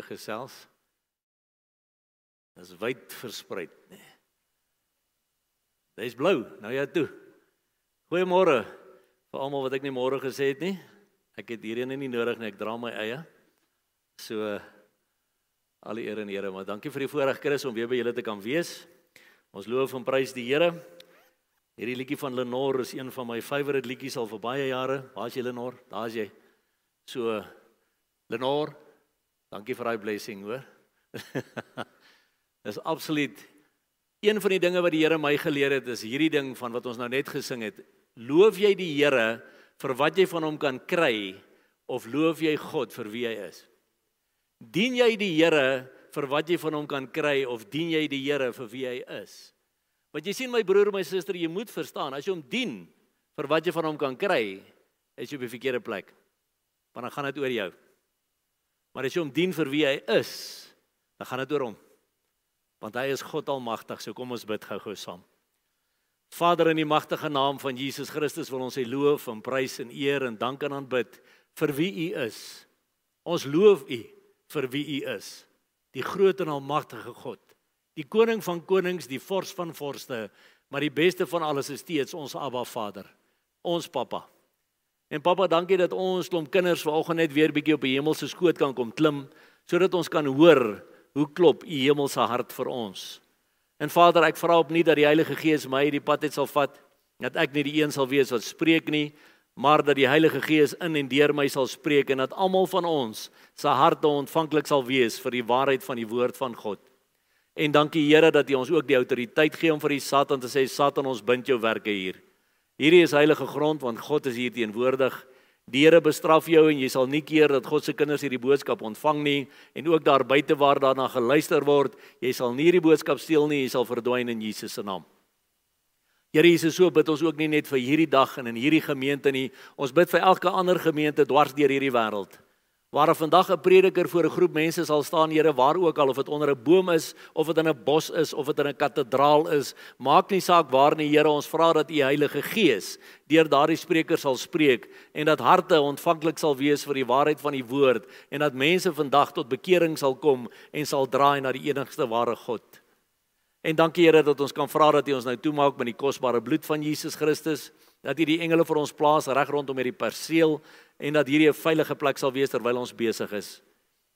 lekker gesels. Dis wyd versprei, nê. Nee. Dis blou, nou ja toe. Goeiemôre vir almal wat ek nie môre gesê het nie. Ek het hierheen nie nodig nie, ek dra my eie. So al die eer en ere, maar dankie vir die voorreg Chris om weer by julle te kan wees. Ons loof en prys die Here. Hierdie liedjie van Lenore is een van my favourite liedjies al vir baie jare. Waar's jy Lenore? Daar's jy. So Lenore, dankie vir daai blessing, hoor. Dis absoluut een van die dinge wat die Here my geleer het, is hierdie ding van wat ons nou net gesing het. Loof jy die Here vir wat jy van hom kan kry of loof jy God vir wie hy is? Dien jy die Here vir wat jy van hom kan kry of dien jy die Here vir wie hy is? Want jy sien my broer en my suster, jy moet verstaan, as jy hom dien vir wat jy van hom kan kry, is jy op die verkeerde plek. Want dan gaan dit oor jou. Maar as jy hom dien vir wie hy is, dan gaan dit oor hom. Want hy is God almagtig. So kom ons bid gou-gou saam. Vader in die magtige naam van Jesus Christus wil ons U loof en prys en eer en dank en aanbid vir wie U is. Ons loof U vir wie U is. Die groot en almagtige God. Die koning van konings, die vors van vorste, maar die beste van alles is steeds ons Abba Vader. Ons Pappa. En Pappa, dankie dat ons klomp kinders vanoggend net weer bietjie op die hemelse skoot kan kom klim sodat ons kan hoor hoe klop u hemelse hart vir ons. En Vader, ek vra opnuut dat die Heilige Gees my hierdie pad net sal vat, dat ek nie die een sal wees wat spreek nie, maar dat die Heilige Gees in en deur my sal spreek en dat almal van ons se harte ontvanklik sal wees vir die waarheid van die woord van God. En dankie Here dat U ons ook die autoriteit gee om vir die Satan te sê Satan ons bind jou werke hier. Hierdie is heilige grond want God is hier teenwoordig. Die Here bestraf jou en jy sal nie keer dat God se kinders hierdie boodskap ontvang nie en ook daar buite waar daarna geluister word, jy sal nie hierdie boodskap steel nie, jy sal verdwyn in Jesus se naam. Here Jesus, so bid ons ook nie net vir hierdie dag en in hierdie gemeente nie. Ons bid vir elke ander gemeente dwars deur hierdie wêreld. Waar er vandag 'n prediker voor 'n groep mense sal staan, Here, waar ook al of dit onder 'n boom is of dit in 'n bos is of dit in 'n kathedraal is, maak nie saak waar nie, Here, ons vra dat U Heilige Gees deur daardie spreker sal spreek en dat harte ontvanklik sal wees vir die waarheid van die woord en dat mense vandag tot bekering sal kom en sal draai na die enigste ware God. En dankie Here dat ons kan vra dat U ons nou toemaak met die kosbare bloed van Jesus Christus, dat U die engele vir ons plaas reg rondom hierdie perseel en dat hierdie 'n veilige plek sal wees terwyl ons besig is.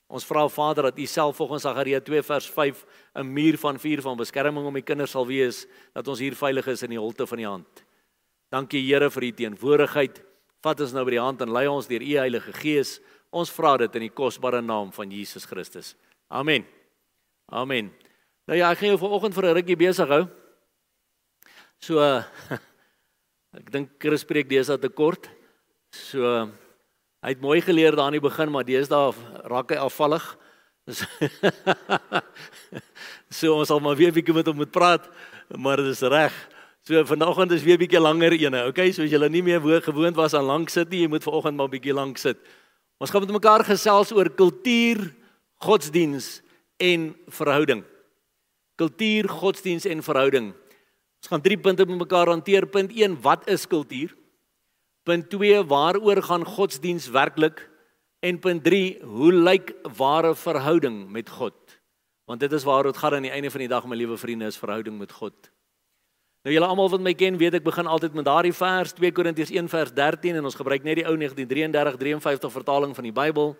Ons vra Vader dat U self volgens Sagaria 2 vers 5 'n muur van vuur van beskerming om die kinders sal wees dat ons hier veilig is in die holte van die hand. Dankie Here vir U teenwoordigheid. Vat ons nou by die hand en lei ons deur U Heilige Gees. Ons vra dit in die kosbare naam van Jesus Christus. Amen. Amen. Nou ja, ek gaan jou vanoggend vir 'n rukkie besig hou. So ek dink Chris spreek deesdae te kort. So Hy het mooi geleer daar aan die begin, maar deesdae raak hy afvallig. so ons sal maar weer 'n bietjie met hom moet praat, maar dit is reg. So vanoggend is weer 'n bietjie langer ene. Okay, so as jy nie meer gewoond was aan lank sit nie, jy moet vanoggend maar 'n bietjie lank sit. Ons gaan met mekaar gesels oor kultuur, godsdiens en verhouding. Kultuur, godsdiens en verhouding. Ons gaan drie punte met mekaar hanteer. Punt 1, wat is kultuur? Punt 2 waaroor gaan godsdiens werklik? En punt 3 hoe lyk ware verhouding met God? Want dit is waaroor dit gaan aan die einde van die dag my liewe vriende is verhouding met God. Nou julle almal wat my ken weet ek begin altyd met daardie vers 2 Korintiërs 1 vers 13 en ons gebruik net die ou 1933 53 vertaling van die Bybel.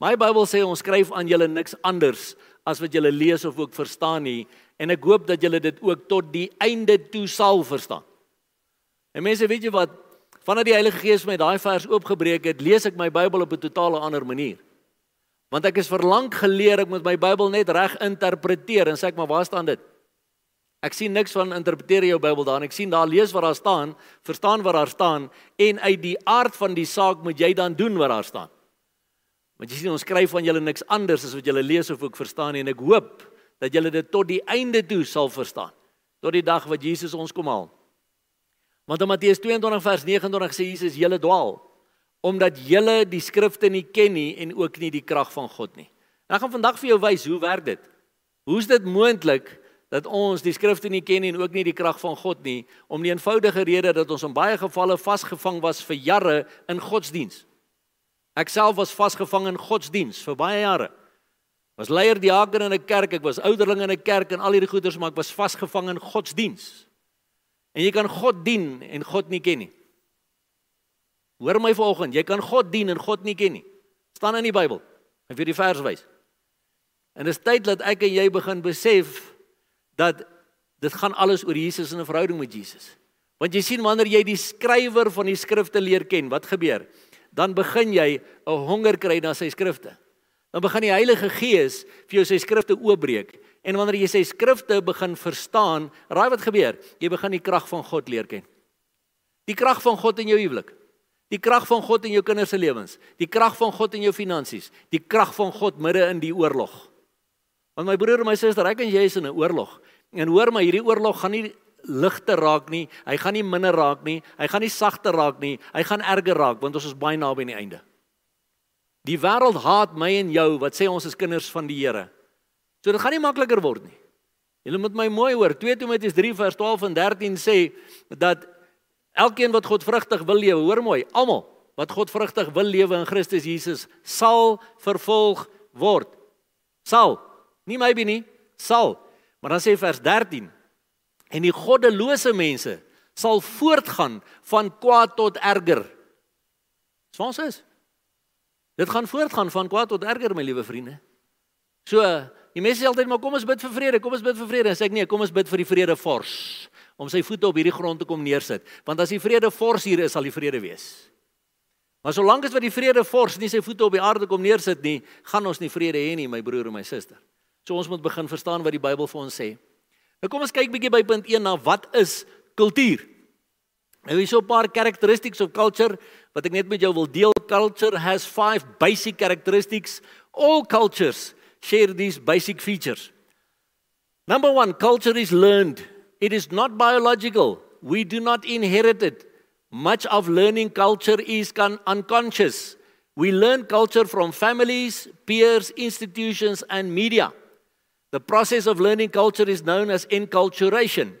My Bybel sê ons skryf aan julle niks anders as wat julle lees of ook verstaan nie en ek hoop dat julle dit ook tot die einde toe sal verstaan. En mense weet jy wat Vandat die Heilige Gees my daai vers oopgebreek het, lees ek my Bybel op 'n totale ander manier. Want ek is verlang geleer ek moet my Bybel net reg interpreteer en sê ek maar waar staan dit? Ek sien niks van interpreteer jou Bybel daar nie. Ek sien daar lees wat daar staan, verstaan wat daar staan en uit die aard van die saak moet jy dan doen wat daar staan. Want jy sien ons skryf van julle niks anders as wat julle lees of ook verstaan nie en ek hoop dat julle dit tot die einde toe sal verstaan. Tot die dag wat Jesus ons kom haal. Want in Matteus 22 vers 29 sê Jesus julle dwaal omdat julle die skrifte nie ken nie en ook nie die krag van God nie. En ek gaan vandag vir jou wys hoe werk dit? Hoe is dit moontlik dat ons die skrifte nie ken nie en ook nie die krag van God nie om die eenvoudige rede dat ons in baie gevalle vasgevang was vir jare in godsdiens. Ek self was vasgevang in godsdiens vir baie jare. Was leier diaken in 'n kerk, ek was ouderling in 'n kerk en al hierdie goeders, maar ek was vasgevang in godsdiens. En jy kan God dien en God nie ken nie. Hoor my vanoggend, jy kan God dien en God nie ken nie. staan in die Bybel. Ek wil die vers wys. En dit is tyd dat ek en jy begin besef dat dit gaan alles oor Jesus en 'n verhouding met Jesus. Want jy sien wanneer jy die skrywer van die skrifte leer ken, wat gebeur? Dan begin jy 'n honger kry na sy skrifte. Dan begin die Heilige Gees vir jou sy skrifte oopbreek. En wanneer jy sy skrifte begin verstaan, raai wat gebeur? Jy begin die krag van God leer ken. Die krag van God in jou huwelik. Die krag van God in jou kinders se lewens. Die krag van God in jou finansies. Die krag van God midde in die oorlog. Want my broer en my suster, ek en jy is in 'n oorlog. En hoor my, hierdie oorlog gaan nie ligter raak nie. Hy gaan nie minder raak nie. Hy gaan nie sagter raak nie. Hy gaan erger raak want ons is baie naby aan die einde. Die wêreld haat my en jou wat sê ons is kinders van die Here. So dit gaan nie makliker word nie. Julle moet my mooi hoor. 2 Timoteus 3 vers 12 en 13 sê dat elkeen wat God vrugtig wil lewe, hoor mooi, almal wat God vrugtig wil lewe in Christus Jesus sal vervolg word. Sal. Nie maybe nie, sal. Maar dan sê vers 13 en die goddelose mense sal voortgaan van kwaad tot erger. Swans is. Dit gaan voortgaan van kwaad tot erger my liewe vriende. So, die mense sê altyd maar kom ons bid vir vrede, kom ons bid vir vrede. En sê ek nee, kom ons bid vir die vrede vors om sy voete op hierdie grond te kom neersit. Want as die vrede vors hier is, sal die vrede wees. Maar solank as wat die vrede vors nie sy voete op die aarde kom neersit nie, gaan ons nie vrede hê nie, my broer en my suster. So ons moet begin verstaan wat die Bybel vir ons sê. Nou kom ons kyk bietjie by punt 1 na wat is kultuur? Nou hier is so 'n paar characteristics of culture wat ek net met jou wil deel. Culture has five basic characteristics. All cultures share these basic features. Number 1, culture is learned. It is not biological. We do not inherit it. Much of learning culture is unconscious. We learn culture from families, peers, institutions and media. The process of learning culture is known as enculturation.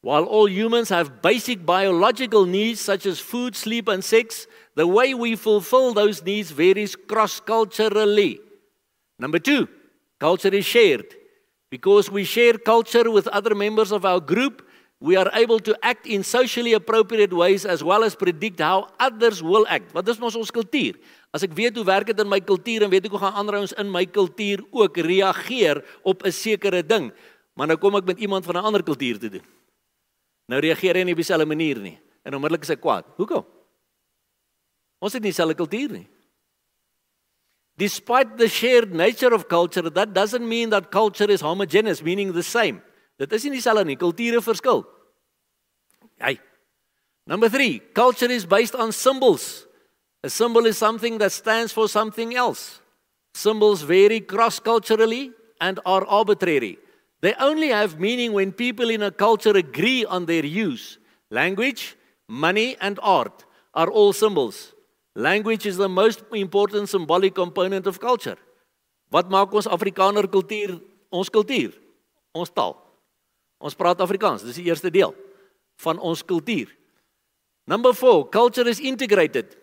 While all humans have basic biological needs such as food, sleep, and sex, the way we fulfill those needs varies cross culturally. Number two, culture is shared. Because we share culture with other members of our group, we are able to act in socially appropriate ways as well as predict how others will act. Wat is mos ons kultuur? As ek weet hoe werk dit in my kultuur en weet ek hoe gaan ander ouens in my kultuur ook reageer op 'n sekere ding, maar nou kom ek met iemand van 'n ander kultuur te doen. Nou reageer hy nie op dieselfde manier nie en onmiddellik is hy kwaad. Hoekom? Ons het nie dieselfde kultuur nie. Despite the shared nature of culture, that doesn't mean that culture is homogeneous, meaning the same. Dit is nie dieselfde nie, kulture verskil. Hey. Number 3, culture is based on symbols. A symbol is something that stands for something else. Symbols vary cross culturally and are arbitrary. They only have meaning when people in a culture agree on their use. Language, money, and art are all symbols. Language is the most important symbolic component of culture. Wat maak ons Afrikaner kultuur ons kultuur? Ons taal. Ons praat Afrikaans, dis die eerste deel van ons kultuur. Number 4, culture is integrated.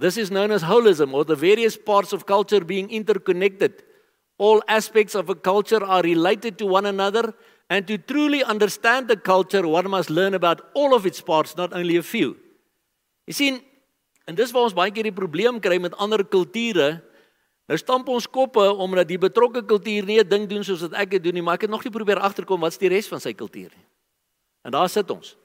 This is known as holism or the various parts of culture being interconnected. All aspects of a culture are related to one another and to truly understand the culture one must learn about all of its parts, not only a few. Jy sien, en dis waar ons baie keer die probleem kry met ander kulture. Nou stamp ons koppe omdat die betrokke kultuur nie 'n ding doen soos wat ek dit doen nie, maar ek het nog nie probeer agterkom wat's die res van sy kultuur nie. En daar sit ons.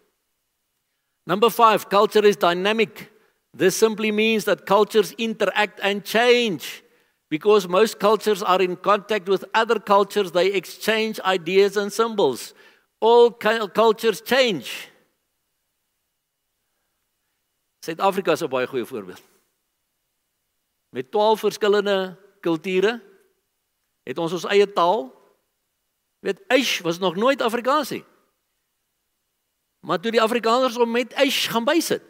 Number 5, culture is dynamic. This simply means that cultures interact and change. Because most cultures are in contact with other cultures, they exchange ideas and symbols. All cultures change. Suid-Afrika is 'n baie goeie voorbeeld. Met 12 verskillende kulture het ons ons eie taal. Weet, eish was nog nooit Afrikaans nie. Maar toe die Afrikaners om met eish gaan bysit.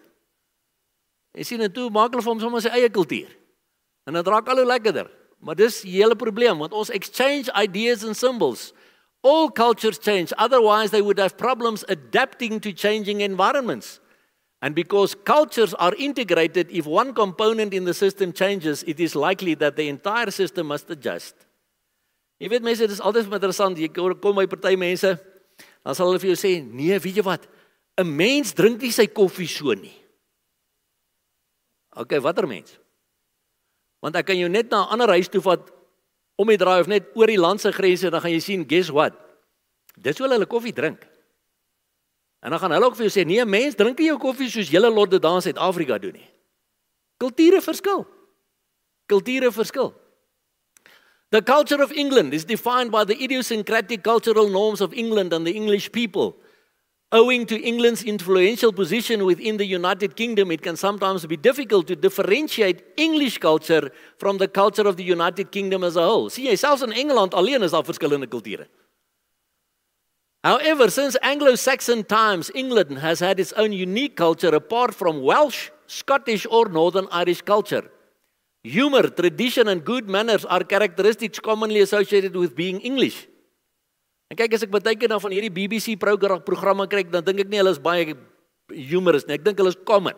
Jy sien en toe maak hulle vir hom sommer sy eie kultuur. En dit raak al hoe lekkerder. Maar dis die hele probleem want ons exchange ideas and symbols. All cultures change otherwise they would have problems adapting to changing environments. And because cultures are integrated if one component in the system changes it is likely that the entire system must adjust. Jy weet mense, dit is altyd interessant. Jy kom by party mense, dan sal hulle vir jou sê, "Nee, weet jy wat? 'n Mens drink nie sy koffie so nie." OK, watter mens? Want ek kan jou net na 'n ander huis toe vat om die draai of net oor die land se grense, dan gaan jy sien, guess what? Dis hoe hulle koffie drink. En dan gaan hulle ook vir jou sê, nee, mens drink nie jou koffie soos julle lot dit daar in Suid-Afrika doen nie. Kulture verskil. Kulture verskil. The culture of England is defined by the idiosyncratic cultural norms of England and the English people. Owing to England's influential position within the United Kingdom, it can sometimes be difficult to differentiate English culture from the culture of the United Kingdom as a whole. Sien jy, selfs in Engeland alleen is daar verskillende kulture. However, since Anglo-Saxon times, England has had its own unique culture apart from Welsh, Scottish or Northern Irish culture. Humor, tradition and good manners are characteristics commonly associated with being English. En kyk as ek baie keer dan van hierdie BBC programme kyk, dan dink ek nie hulle is baie humorous nie. Ek dink hulle is common.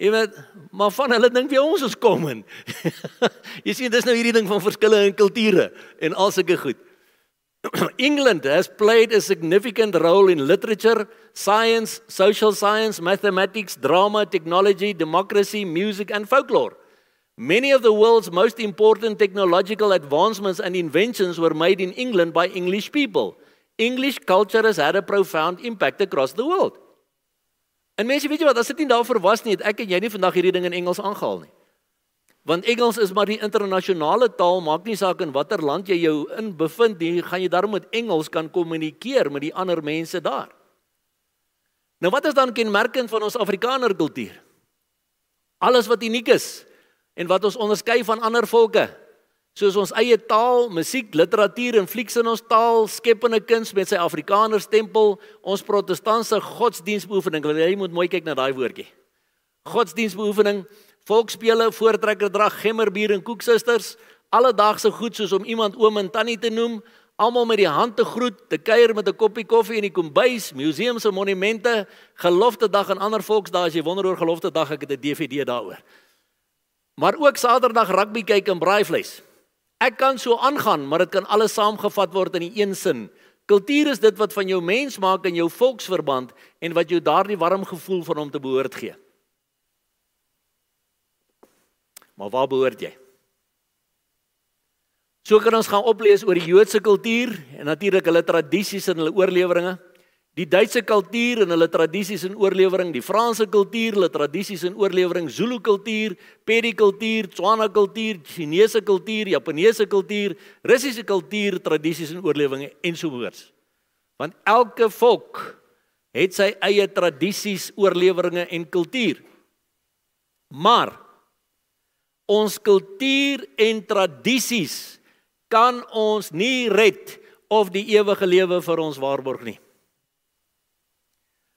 Weet, maar van hulle dink jy ons is common. jy sien dis nou hierdie ding van verskille in kulture en al sulke goed. England has played a significant role in literature, science, social science, mathematics, drama, technology, democracy, music, and folklore. Many of the world's most important technological advancements and inventions were made in England by English people. English culture has had a profound impact across the world. En mense, weet jy wat, as dit nie daarvoor was nie, het ek en jy nie vandag hierdie ding in Engels aangehaal nie. Want Engels is maar die internasionale taal, maak nie saak in watter land jy jou in bevind nie, gaan jy daarom met Engels kan kommunikeer met die ander mense daar. Nou wat is dan kenmerkend van ons Afrikaner kultuur? Alles wat uniek is en wat ons onderskei van ander volke, soos ons eie taal, musiek, literatuur en flieks in ons taal, skepende kuns met sy Afrikaner stempel, ons protestantse godsdienstbeoefening. Jy moet mooi kyk na daai woordjie. Godsdienstbeoefening volksspele, voortrekkerdrag, gemmerbier en koeksusters, alledaagse goed soos om iemand oom en tannie te noem, almal met die hand te groet, te kuier met 'n koppie koffie in die kombuis, museums en monumente, gelofte dag en ander volksdae as jy wonder oor gelofte dag, ek het 'n DVD daaroor. Maar ook Saterdag rugby kyk en braaivleis. Ek kan so aangaan, maar dit kan alles saamgevat word in een sin. Kultuur is dit wat van jou mens maak in jou volksverband en wat jou daardie warm gevoel van hom te behoort gee. Maar waar behoort jy? So kan ons gaan oplees oor die Joodse kultuur en natuurlik hulle tradisies en hulle oorleweringe. Die Duitse kultuur en hulle tradisies en oorlewering, die Franse kultuur, hulle tradisies en oorlewering, Zulu kultuur, Pedi kultuur, Tswana kultuur, Chinese kultuur, Japaneese kultuur, Russiese kultuur, tradisies en oorleweringe ensovoorts. Want elke volk het sy eie tradisies, oorleweringe en kultuur. Maar ons kultuur en tradisies kan ons nie red of die ewige lewe vir ons waarborg nie.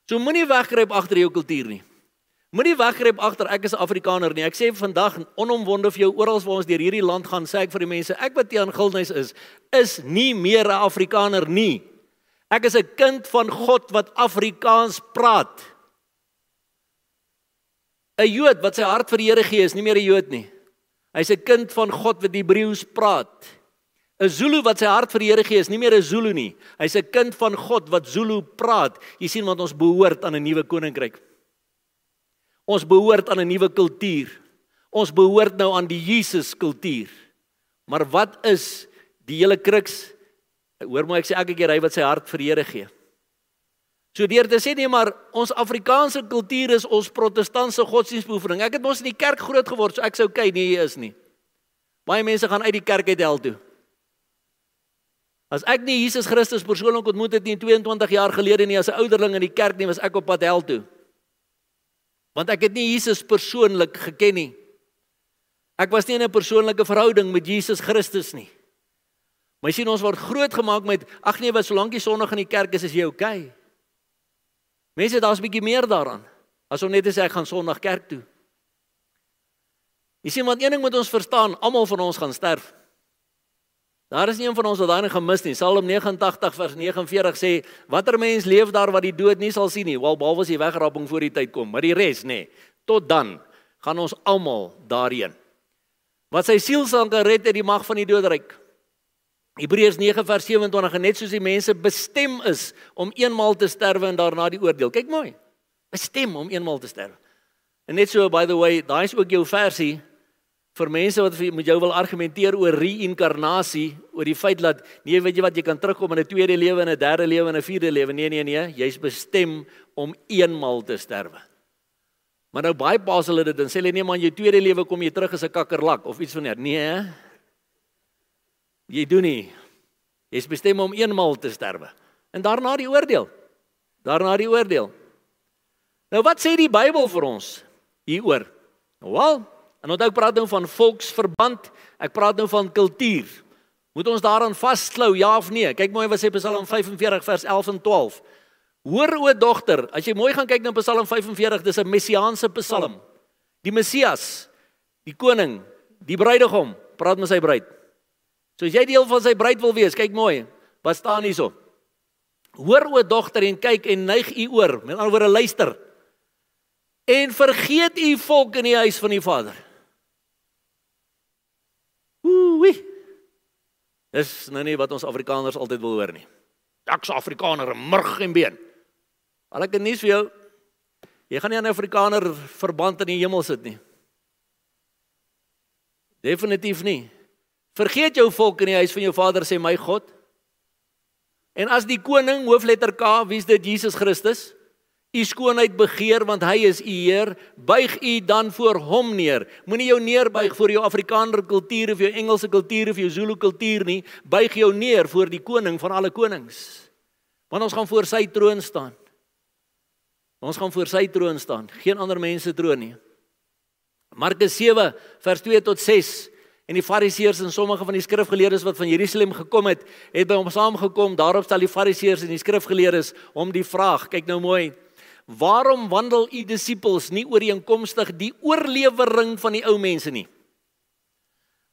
So moenie weggryp agter jou kultuur nie. Moenie weggryp agter ek is Afrikaner nie. Ek sê vandag onomwonde vir jou oral waar ons deur hierdie land gaan, sê ek vir die mense, ek wat Jan Gildnys is, is nie meer 'n Afrikaner nie. Ek is 'n kind van God wat Afrikaans praat. 'n Jood wat sy hart vir die Here gee, is nie meer 'n Jood nie. Hy's 'n kind van God wat Hebreëus praat. 'n Zulu wat sy hart vir die Here gee is nie meer 'n Zulu nie. Hy's 'n kind van God wat Zulu praat. Jy sien want ons behoort aan 'n nuwe koninkryk. Ons behoort aan 'n nuwe kultuur. Ons behoort nou aan die Jesus kultuur. Maar wat is die hele kruks? Hoor maar ek sê elke keer hy wat sy hart vir die Here gee. So deur te sê nee maar ons Afrikaanse kultuur is ons protestantse godsdienstbeoefening. Ek het mos in die kerk groot geword, so ek sou kyk nee hier is nie. Baie mense gaan uit die kerk uit hel toe. As ek nie Jesus Christus persoonlik ontmoet het nie 22 jaar gelede nie as 'n ouderling in die kerk nie, was ek op pad hel toe. Want ek het nie Jesus persoonlik geken nie. Ek was nie in 'n persoonlike verhouding met Jesus Christus nie. Jy sien ons word groot gemaak met ag nee, wat solank jy sonnig in die kerk is, is jy oukei. Okay. Mense, daar's 'n bietjie meer daaraan. As om net te sê ek gaan Sondag kerk toe. Jy sien want een ding moet ons verstaan, almal van ons gaan sterf. Daar is nie een van ons wat daai gaan mis nie. Psalm 89 vers 49 sê watter mens leef daar wat die dood nie sal sien nie, wel behalwe as die wegraping voor die tyd kom, maar die res nê. Tot dan gaan ons almal daarheen. wat sy siel sal gered uit die mag van die doodryk. Hebreërs 9 vers 27 en net soos die mense bestem is om eenmaal te sterwe en daarna die oordeel. Kyk mooi. Bestem om eenmaal te sterwe. En net so by the way, daai is ook jou versie vir mense wat met jou wil argumenteer oor reïnkarnasie, oor die feit dat nee, weet jy wat, jy kan terugkom in 'n tweede lewe en 'n derde lewe en 'n vierde lewe. Nee, nee, nee, jy's bestem om eenmaal te sterwe. Maar nou baie paas hulle dit en sê hulle nee man, jou tweede lewe kom jy terug as 'n kakkerlak of iets van hier. Nee. Jy doen nie. Jy's bestem om eenmaal te sterwe. En daarna die oordeel. Daarna die oordeel. Nou wat sê die Bybel vir ons hieroor? Wel, En onthou ek praat nou van volksverband, ek praat nou van kultuur. Moet ons daaraan vasklou ja of nee? Kyk mooi wat sê Psalm 45 vers 11 en 12. Hoor o dogter, as jy mooi gaan kyk na Psalm 45, dis 'n messiaanse psalm. Die Messias, die koning, die bruidegom, praat met sy bruid. So as jy deel van sy bruid wil wees, kyk mooi. Wat staan hierso? Hoor o dogter en kyk en neig u oor. Met ander woorde luister. En vergeet u volk in die huis van die Vader. Ooh. Dis nou nie wat ons Afrikaners altyd wil hoor nie. Ek's Afrikaner, murg en been. Al ek 'n nuus vir jou. Jy gaan nie 'n Afrikaner verband in die hemel sit nie. Definitief nie. Vergeet jou volk in die huis van jou Vader sê my God. En as die koning hoofletter K, wie's dit Jesus Christus? U skoonheid begeer want hy is u Heer, buig u dan voor hom neer. Moenie jou neerbuig voor jou Afrikaner kultuur of jou Engelse kultuur of jou Zulu kultuur nie, buig jou neer voor die koning van alle konings. Want ons gaan voor sy troon staan. Ons gaan voor sy troon staan, geen ander mense troon nie. Markus 7 vers 2 tot 6 en die fariseërs en sommige van die skrifgeleerdes wat van Jerusalem gekom het, het by hom saamgekom. Daarop stel die fariseërs en die skrifgeleerdes hom die vraag, kyk nou mooi, Waarom wandel u disippels nie ooreenkomstig die oorlewering van die ou mense nie?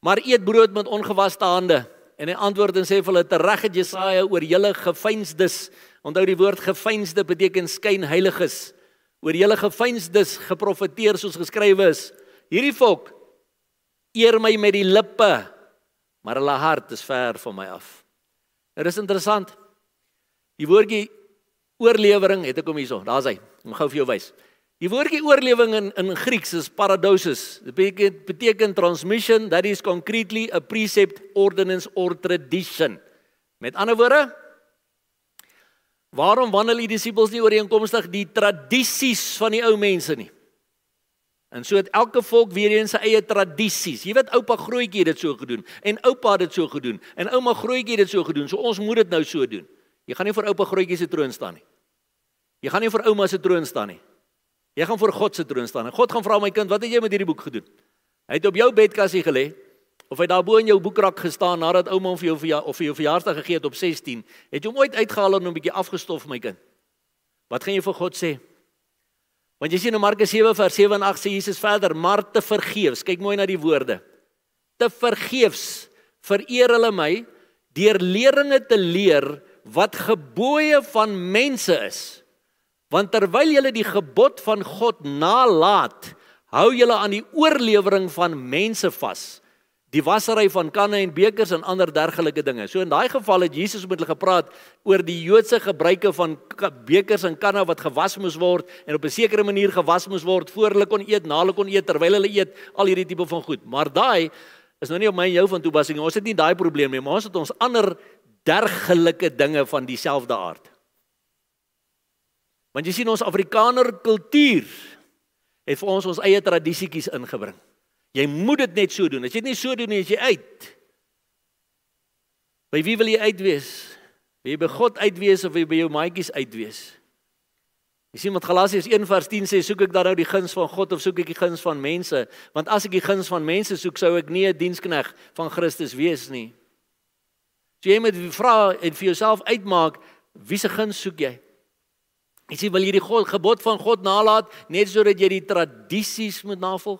Maar eet brood met ongewaste hande. En hy antwoord en sê vir hulle: "Tereg het Jesaja oor julle gefeinsdes. Onthou die woord gefeinsde beteken skyn heiliges. Oor julle gefeinsdes geprofeteer soos geskrywe is: Hierdie volk eer my met die lippe, maar hulle hart is ver van my af." Dit is interessant. Die woordjie oorlewering het ek hom hierso. Daar's hy. Ek gaan vir jou wys. Die woordjie oorlewing in in Grieks is paradosis. Dit beteken beteken transmission that is concretely a precept, ordinance or tradition. Met ander woorde, waarom wandel die disippels nie ooreenkomstig die tradisies van die ou mense nie? En so het elke volk weer eens sy eie tradisies. Jy weet oupa grootjie het dit so gedoen en oupa het dit so gedoen en ouma grootjie het dit so gedoen. So ons moet dit nou so doen. Jy gaan nie vir oupa grootjie se troon staan nie. Jy gaan nie vir ouma se troon staan nie. Jy gaan voor God se troon staan. En God gaan vra my kind, wat het jy met hierdie boek gedoen? Hy het op jou bedkassie gelê of hy daar bo in jou boekrak gestaan nadat ouma hom vir jou verja of vir jou verjaarsdag gegee het op 16. Het jy hom ooit uitgehaal en 'n bietjie afgestof my kind? Wat gaan jy vir God sê? Want jy sien in Markus 7 vers 7 en 8 sê Jesus verder, maar te vergeefs. Kyk mooi na die woorde. Te vergeefs vereer hulle my deur leringe te leer wat gebooie van mense is. Want terwyl julle die gebod van God nalat, hou julle aan die oorlewering van mense vas. Die wassery van kanne en bekers en ander dergelike dinge. So in daai geval het Jesus met hulle gepraat oor die Joodse gebruike van bekers en kanne wat gewas moes word en op 'n sekere manier gewas moes word voor hulle kon eet, na hulle kon eet, terwyl hulle eet, al hierdie tipe van goed. Maar daai is nou nie op my en jou van toepassing nie. Ons het nie daai probleem nie, maar ons het ons ander dergelike dinge van dieselfde aard. Want jy sien ons Afrikaner kultuur het vir ons ons eie tradisietjies ingebring. Jy moet dit net so doen. As jy dit nie so doen nie, is jy uit. By wie wil jy uitwees? Wil jy by God uitwees of wil jy by jou maatjies uitwees? Jy sien wat Galasiërs 1:10 sê, soek ek dan nou die guns van God of soek ek die guns van mense? Want as ek die guns van mense soek, sou ek nie 'n dienskneg van Christus wees nie. So jy moet vra en vir jouself uitmaak, wie se guns soek jy? Jy sê wil jy die God gebod van God nalat net sodat jy die tradisies moet navolg?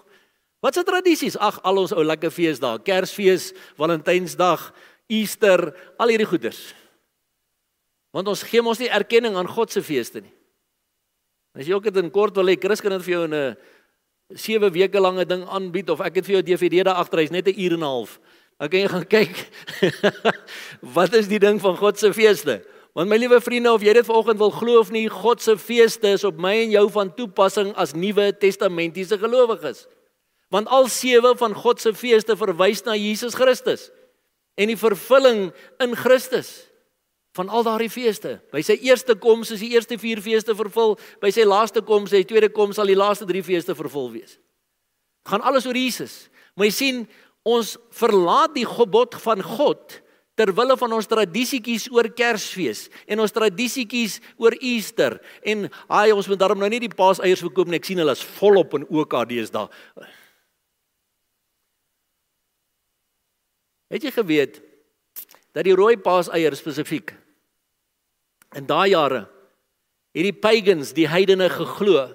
Wat se tradisies? Ag, al ons ou lekker feesdae, Kersfees, Valentynsdag, Easter, al hierdie goeders. Want ons gee mos nie erkenning aan God se feeste nie. As jy ook dit in kort wil hê, Chris kan dit vir jou in 'n 7 weke lange ding aanbied of ek het vir jou DVD daar agter, hy's net 'n uur en 'n half. Dan kan jy gaan kyk. wat is die ding van God se feeste? Want my liewe vriende, of jy dit vanoggend wil glo of nie, God se feeste is op my en jou van toepassing as Nuwe Testamentiese gelowiges. Want al sewe van God se feeste verwys na Jesus Christus en die vervulling in Christus van al daardie feeste. By sy eerste koms is die eerste 4 feeste vervul, by sy laaste koms, sy tweede koms sal die laaste 3 feeste vervul wees. Gaan alles oor Jesus. Maar jy sien, ons verlaat die gebod van God ter wille van ons tradisietjies oor Kersfees en ons tradisietjies oor Easter en haai ons moet daarom nou nie die paaseiers verkoop nie. Ek sien hulle is volop in OKD's daar. Het jy geweet dat die rooi paaseier spesifiek In daai jare het die pagans, die heidene geglo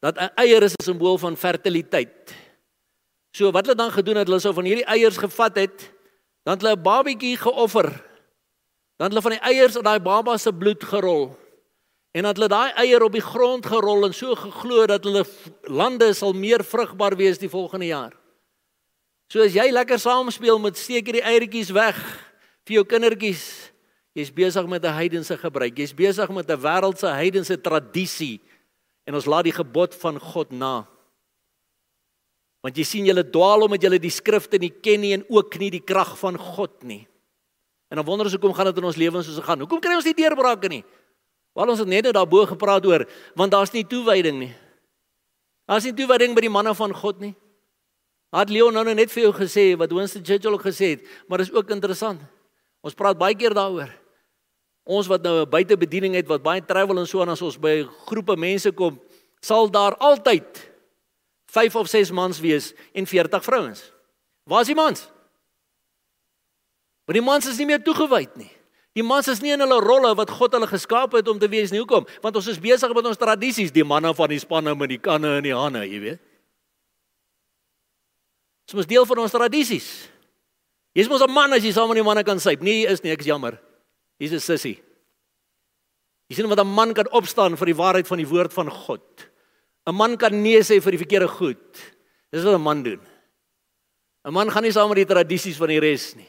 dat 'n eier is 'n simbool van fertiliteit. So wat hulle dan gedoen het, hulle sou van hierdie eiers gevat het, dan het hulle 'n babatjie geoffer. Dan het hulle van die eiers in daai baba se bloed gerol. En dan het hulle daai eier op die grond gerol en so geglo dat hulle lande sal meer vrugbaar wees die volgende jaar. So as jy lekker saam speel met steek hierdie eiertjies weg vir jou kindertjies Jy's besig met 'n heidense gebruik. Jy's besig met 'n wêreldse heidense tradisie en ons laat die gebod van God na. Want jy sien julle dwaal omdat julle die skrifte nie ken nie en ook nie die krag van God nie. En dan wonder ons hoekom gaan dit in ons lewens soos dit gaan? Hoekom kry ons nie deurbrake nie? Waar ons het net nou daarbo gepraat oor, want daar's nie toewyding nie. Daar's nie toewyding by die manne van God nie. Had Leon nou net vir jou gesê wat Winston Churchill ook gesê het, maar dis ook interessant. Ons praat baie keer daaroor. Ons wat nou 'n buitebediening het wat baie travel en so en as ons by groepe mense kom, sal daar altyd 5 of 6 mans wees en 40 vrouens. Waar is die mans? Want die mans is nie meer toegewyd nie. Die mans is nie in hulle rolle wat God hulle geskaap het om te wees nie. Hoekom? Want ons is besig met ons tradisies, die manne van die spanne met die kanne en die hande, jy weet. Dit is deel van ons tradisies. Jy's mos 'n man as jy saam met die manne kan syp. Nee, is nie, ek is jammer. 'n sussie. Jy sien wat 'n man kan opstaan vir die waarheid van die woord van God. 'n Man kan nee sê vir die verkeerde goed. Dis wat 'n man doen. 'n Man gaan nie saam met die tradisies van die res nie.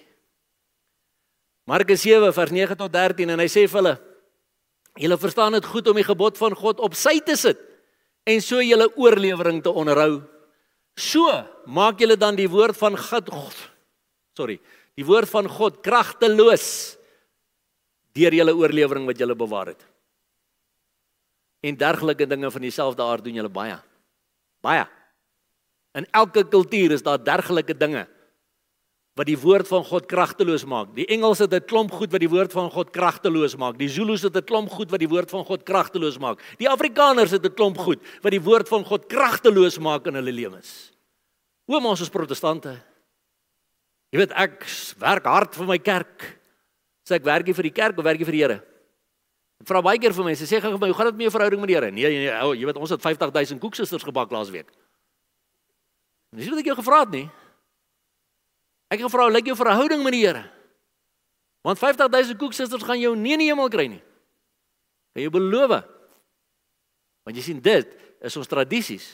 Markus 7 vers 9 tot 13 en hy sê vir hulle: "Julle verstaan dit goed om die gebod van God op sy te sit en so julle oorlewering te onderhou. So maak julle dan die woord van God sorry, die woord van God kragteloos." deur julle oorlewering wat julle bewaar het. En dergelike dinge van dieselfde aard doen julle baie. Baie. In elke kultuur is daar dergelike dinge wat die woord van God kragteloos maak. Die Engels het 'n klomp goed wat die woord van God kragteloos maak. Die Zulus het 'n klomp goed wat die woord van God kragteloos maak. Die Afrikaners het 'n klomp goed wat die woord van God kragteloos maak in hulle lewens. Hoe ons as protestante. Jy weet ek werk hard vir my kerk. Sê ek werk hier vir die kerk of werk hier vir die Here? Vra baie keer vir mense, sê gou vir my, hoe gaan dit met jou verhouding met die Here? Nee, nee, nee, jy weet ons het 50000 koeksusters gebak laas week. Dis wat ek jou gevra het nie. Ek het gevra, lyk jou verhouding met die Here? Want 50000 koeksusters gaan jou nie in die hemel kry nie. Kan jy beloof? Want jy sien dit is ons tradisies.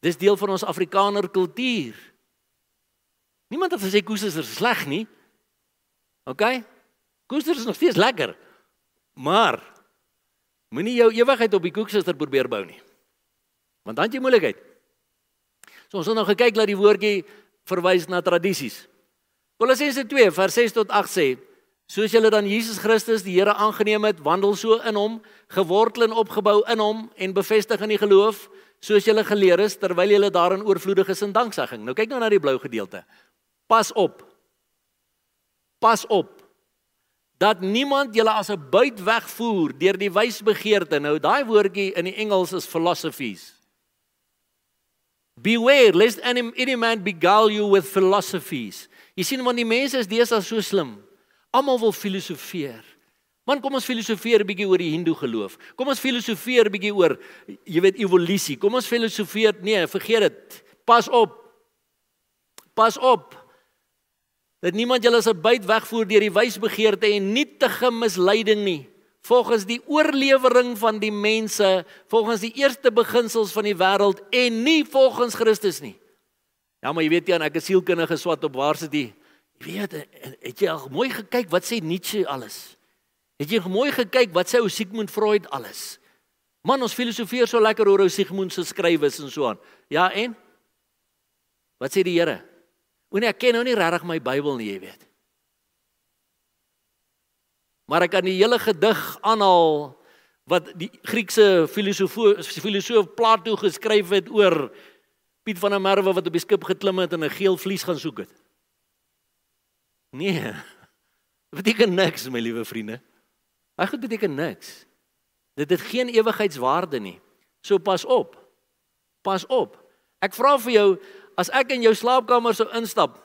Dis deel van ons Afrikaner kultuur. Niemand het gesê koeksusters is sleg nie. OK? Koester is nog steeds lekker. Maar moenie jou ewigheid op die koeksuster probeer bou nie. Want dan het jy moeilikheid. So ons het nou gekyk dat die woordjie verwys na tradisies. Kolossense 2 vers 6 tot 8 sê: Soos julle dan Jesus Christus die Here aangeneem het, wandel so in hom, gewortel en opgebou in hom en bevestig in die geloof, soos julle geleer is terwyl julle daarin oorvloedig is in danksegging. Nou kyk nou na die blou gedeelte. Pas op. Pas op dat niemand julle as 'n buit wegvoer deur die wysbegeerte. Nou daai woordjie in die Engels is philosophies. Beware lest any, any man beguile you with philosophies. Jy sien want die mense is deesdae so slim. Almal wil filosofeer. Man, kom ons filosofeer 'n bietjie oor die Hindoe geloof. Kom ons filosofeer 'n bietjie oor jy weet evolusie. Kom ons filosofeer, nee, vergeet dit. Pas op. Pas op dat niemand julle as 'n byt wegvoer deur die wysbegeerte en nietige misleiding nie. volgens die oorlewering van die mense, volgens die eerste beginsels van die wêreld en nie volgens Christus nie. Ja, maar jy weet jy, ek is sielkundige swat op waar sit jy? Jy weet, het jy al mooi gekyk wat sê Nietzsche alles? Het jy mooi gekyk wat sê ou Sigmund Freud alles? Man, ons filosofeer so lekker oor ou Sigmund se skrywes en so aan. Ja, en wat sê die Here? O nee, ek ken nou nie regtig my Bybel nie, jy weet. Maar ek kan die hele gedig aanhaal wat die Griekse filosoof filosoof Plato geskryf het oor Piet van der Merwe wat op die skip geklim het en 'n geel vlies gaan soek het. Nee. Dit beteken niks, my liewe vriende. Hy goed beteken niks. Dit het geen ewigheidswaarde nie. So pas op. Pas op. Ek vra vir jou as ek in jou slaapkamer sou instap,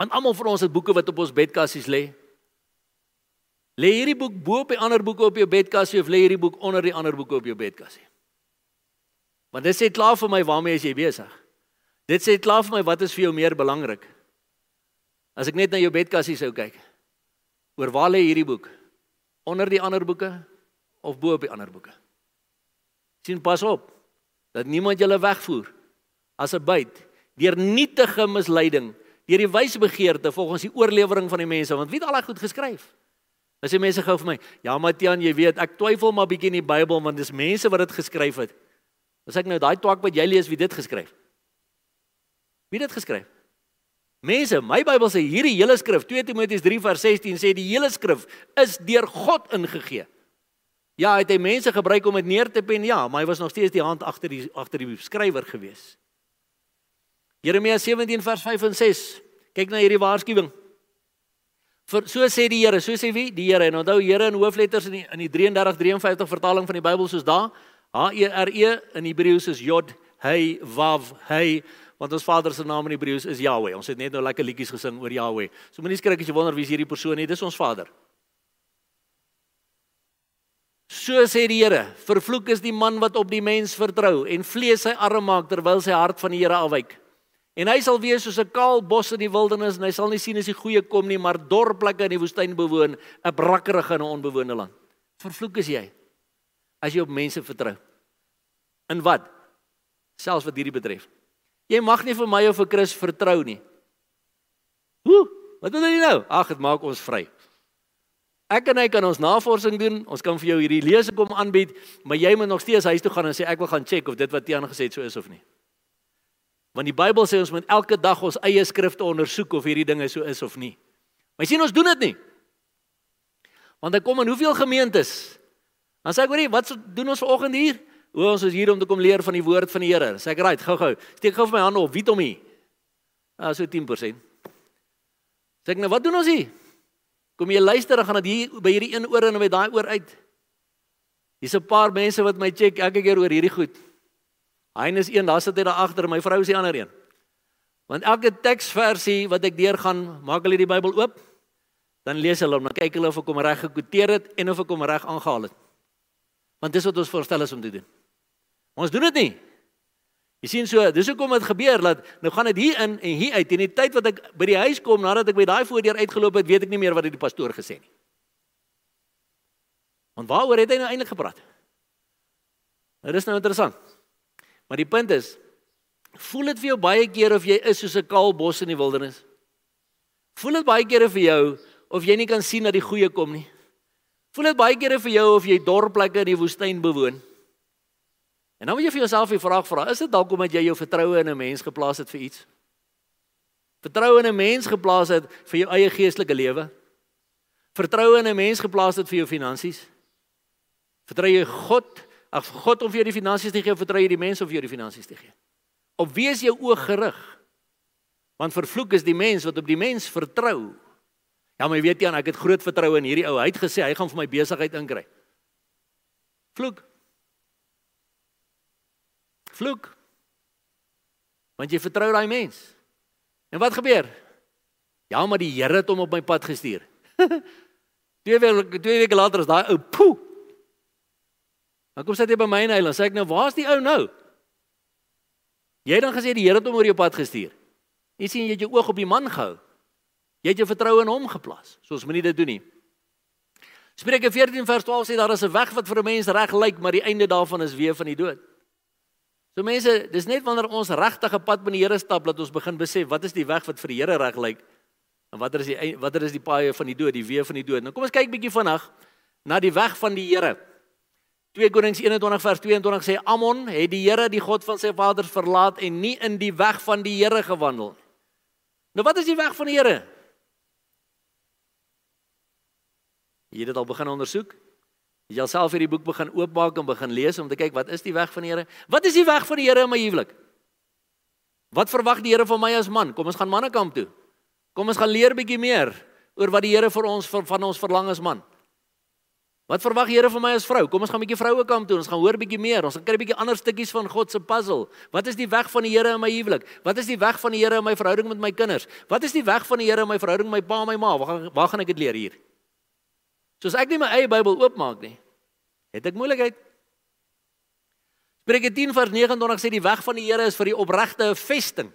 want almal van ons het boeke wat op ons bedkassies lê. Lê hierdie boek bo op die ander boeke op jou bedkassie of lê hierdie boek onder die ander boeke op jou bedkassie? Want dit sê klaar vir my waarmee is jy besig? Dit sê klaar vir my wat is vir jou meer belangrik? As ek net na jou bedkassie sou kyk. Oor waar lê hierdie boek? Onder die ander boeke of bo op die ander boeke? Sien pas op dat niemand julle wegvoer as 'n byt deur nietige misleiding, deur die wysbegeerte volgens die oorlewering van die mense, want wie het al daai goed geskryf? As jy mense gou vir my, ja Matian, jy weet, ek twyfel maar bietjie in die Bybel want dis mense wat dit geskryf het. As ek nou daai twak wat jy lees, wie dit geskryf? Wie dit geskryf? Mense, my Bybel sê hierdie hele skrif, 2 Timoteus 3 vers 16 sê die hele skrif is deur God ingegee. Ja, het hy mense gebruik om dit neer te pen? Ja, maar hy was nog steeds die hand agter die agter die skrywer gewees. Jeremia 17 vers 5 en 6. Kyk na hierdie waarskuwing. Vir so sê die Here, so sê wie? Die Here. En onthou Here in hoofletters in die in die 33 53 vertaling van die Bybel soos daar. H E R E in Hebreëus is Jod, Hey, Vav, Hey want ons Vader se naam in Hebreëus is Yahweh. Ons het net nou lekker liedjies gesing oor Yahweh. So moenie skrik as jy wonder wie is hierdie persoon nie. Dis ons Vader. So sê die Here, vervloek is die man wat op die mens vertrou en vlees sy arm maak terwyl sy hart van die Here afwyk. En hy sal wees soos 'n kaal bos in die wildernis en hy sal nie sien as die goeie kom nie, maar dor plekke in die woestyn bewoon, 'n brakkerige en 'n onbewoonde land. Vervloek is jy as jy op mense vertrou. In wat? Selfs wat hierdie betref. Jy mag nie vir my of vir Chris vertrou nie. Hoe? Wat doen jy nou? Ag, dit maak ons vry. Ek en hy kan ons navorsing doen. Ons kan vir jou hierdie lesing kom aanbied, maar jy moet nog steeds huis toe gaan en sê ek wil gaan check of dit wat Tiaan gesê het so is of nie. Want die Bybel sê ons moet elke dag ons eie skrifte ondersoek of hierdie dinge so is of nie. Maar sien ons doen dit nie. Want dan kom in hoeveel gemeentes? Dan sê ek hoorie, wat doen ons vanoggend hier? O, ons is hier om te kom leer van die woord van die Here. Sê ek, "Right, gou-gou. Steek gou vir my hande op. Wie het hom hier?" Ah, so 10%. Sê ek, "Nou wat doen ons hier?" Kom jy luister, dan gaan dit hier by hierdie een oor en by daai oor uit. Hier's 'n paar mense wat my check elke keer oor hierdie goed. Hein is een, daar sit hy daar agter, my vrou is die ander een. Want elke teksversie wat ek deurgaan, maak hulle die Bybel oop. Dan lees hulle hom, dan kyk hulle of ek hom reg gekwoteer het en of ek hom reg aangehaal het. Want dis wat ons voorstel is om te doen. Maar ons doen dit nie. Jy sien so, dis hoekom dit gebeur dat nou gaan dit hier in en hier uit. In die tyd wat ek by die huis kom nadat ek by daai voordeur uitgeloop het, weet ek nie meer wat die pastoor gesê het nie. Want waaroor het hy nou eintlik gepraat? Nou dis nou interessant. Maar die punt is, voel dit vir jou baie keer of jy is soos 'n kaal bos in die wildernis? Voel dit baie keer vir jou of jy nie kan sien dat die goeie kom nie? Voel dit baie kere vir jou of jy dorpplekke in die woestyn bewoon? En dan moet jy vir jouself die vraag vra, is dit dalk omdat jy jou vertroue in 'n mens geplaas het vir iets? Vertroue in 'n mens geplaas het vir jou eie geestelike lewe? Vertroue in 'n mens geplaas het vir jou finansies? Vertrou jy God? Ag God om vir jou die finansies te gee of vertrou jy die mense om vir jou die finansies te gee? Op wie is jou oog gerig? Want vervloek is die mens wat op die mens vertrou. Ja, maar jy weet jy, ek het groot vertroue in hierdie ou. Hy het gesê hy gaan vir my besigheid inkry. Vloek. Vloek. Want jy vertrou daai mens. En wat gebeur? Ja, maar die Here het hom op my pad gestuur. twee weke twee weke later is daai ou poe. Dan kom sit hy by my en hy sê ek nou, "Waar's die ou nou?" Jy het dan gesê die Here het hom oor jou pad gestuur. Jy sien jy het jou oog op die man gehou. Jy het jou vertroue in hom geplaas. So ons moenie dit doen nie. Spreuke 14 vers 12 sê daar is 'n weg wat vir 'n mens reg lyk, maar die einde daarvan is weer van die dood. So mense, dis net wanneer ons regtig 'n pad met die Here stap dat ons begin besef wat is die weg wat vir die Here reg lyk en watter is die watter is die paaie van die dood, die weë van die dood. Nou kom ons kyk bietjie vinnig na die weg van die Here. 2 Konings 21 vers 22 sê Amon het die Here die God van sy vaders verlaat en nie in die weg van die Here gewandel. Nou wat is die weg van die Here? Jy het dit al begin ondersoek? Jy jouself hierdie boek begin oopmaak en begin lees om te kyk wat is die weg van die Here? Wat is die weg van die Here in my huwelik? Wat verwag die Here van my as man? Kom ons gaan mannekamp toe. Kom ons gaan leer bietjie meer oor wat die Here vir ons van ons verlang as man. Wat verwag die Here van my as vrou? Kom ons gaan bietjie vroue kamp toe. Ons gaan hoor bietjie meer. Ons gaan kry bietjie ander stukkies van God se puzzle. Wat is die weg van die Here in my huwelik? Wat is die weg van die Here in my verhouding met my kinders? Wat is die weg van die Here in my verhouding met my pa en my ma? Waar gaan waar gaan ek dit leer hier? Soos ek nie my eie Bybel oopmaak nie, het ek moeilikheid. Spreuke 10 vers 29 sê die weg van die Here is vir die opregte 'n vesting,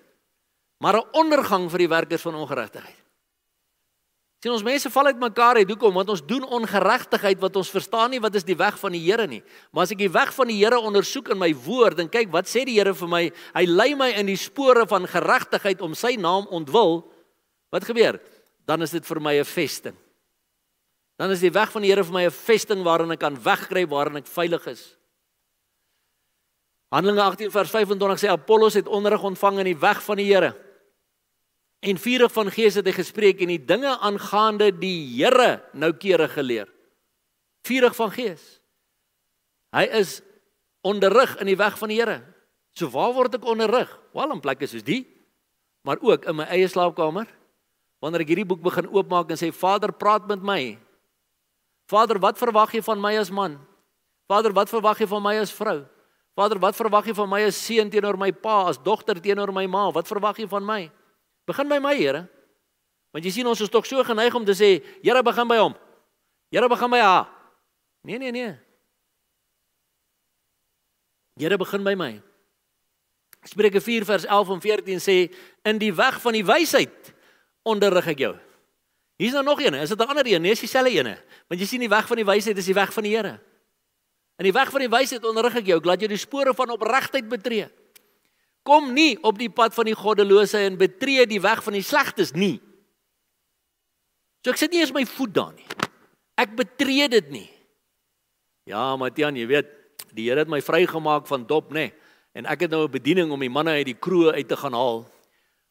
maar 'n ondergang vir die werkers van ongeregtigheid. Sien ons mense val uit mekaar uit hoekom? Want ons doen ongeregtigheid wat ons verstaan nie wat is die weg van die Here nie. Maar as ek die weg van die Here ondersoek in my woord en kyk wat sê die Here vir my, hy lei my in die spore van geregtigheid om sy naam ontwil. Wat gebeur? Dan is dit vir my 'n vesting. Dan is die weg van die Here vir my 'n vesting waarin ek kan wegkry waarin ek veilig is. Handelinge 18 vers 25 sê Apollos het onderrig ontvang in die weg van die Here. En vurig van gees het hy gespreek en die dinge aangaande die Here noukeurig geleer. Vurig van gees. Hy is onderrig in die weg van die Here. So waar word ek onderrig? Wel in plekke soos die, maar ook in my eie slaapkamer. Wanneer ek hierdie boek begin oopmaak en sê Vader, praat met my. Vader, wat verwag jy van my as man? Vader, wat verwag jy van my as vrou? Vader, wat verwag jy van my as seun teenoor my pa, as dogter teenoor my ma? Wat verwag jy van my? Begin by my, Here. Want jy sien ons is tog so geneig om te sê, Here, begin by hom. Here, begin by haar. Nee, nee, nee. Here, begin by my. Spreuke 4 vers 11 en 14 sê in die weg van die wysheid onderrig ek jou. Hier's nou nog een. Is dit 'n ander een? Nee, is dieselfde een. Want jy sien die weg van die wysheid is die weg van die Here. In die weg van die wysheid onderrig ek jou, ek laat jou die spore van opregtheid betree. Kom nie op die pad van die goddelose en betree die weg van die slegtes nie. So ek sit nie eens my voet daar nie. Ek betree dit nie. Ja, Matian, jy weet, die Here het my vrygemaak van dop, nê? En ek het nou 'n bediening om die manne uit die kroeg uit te gaan haal.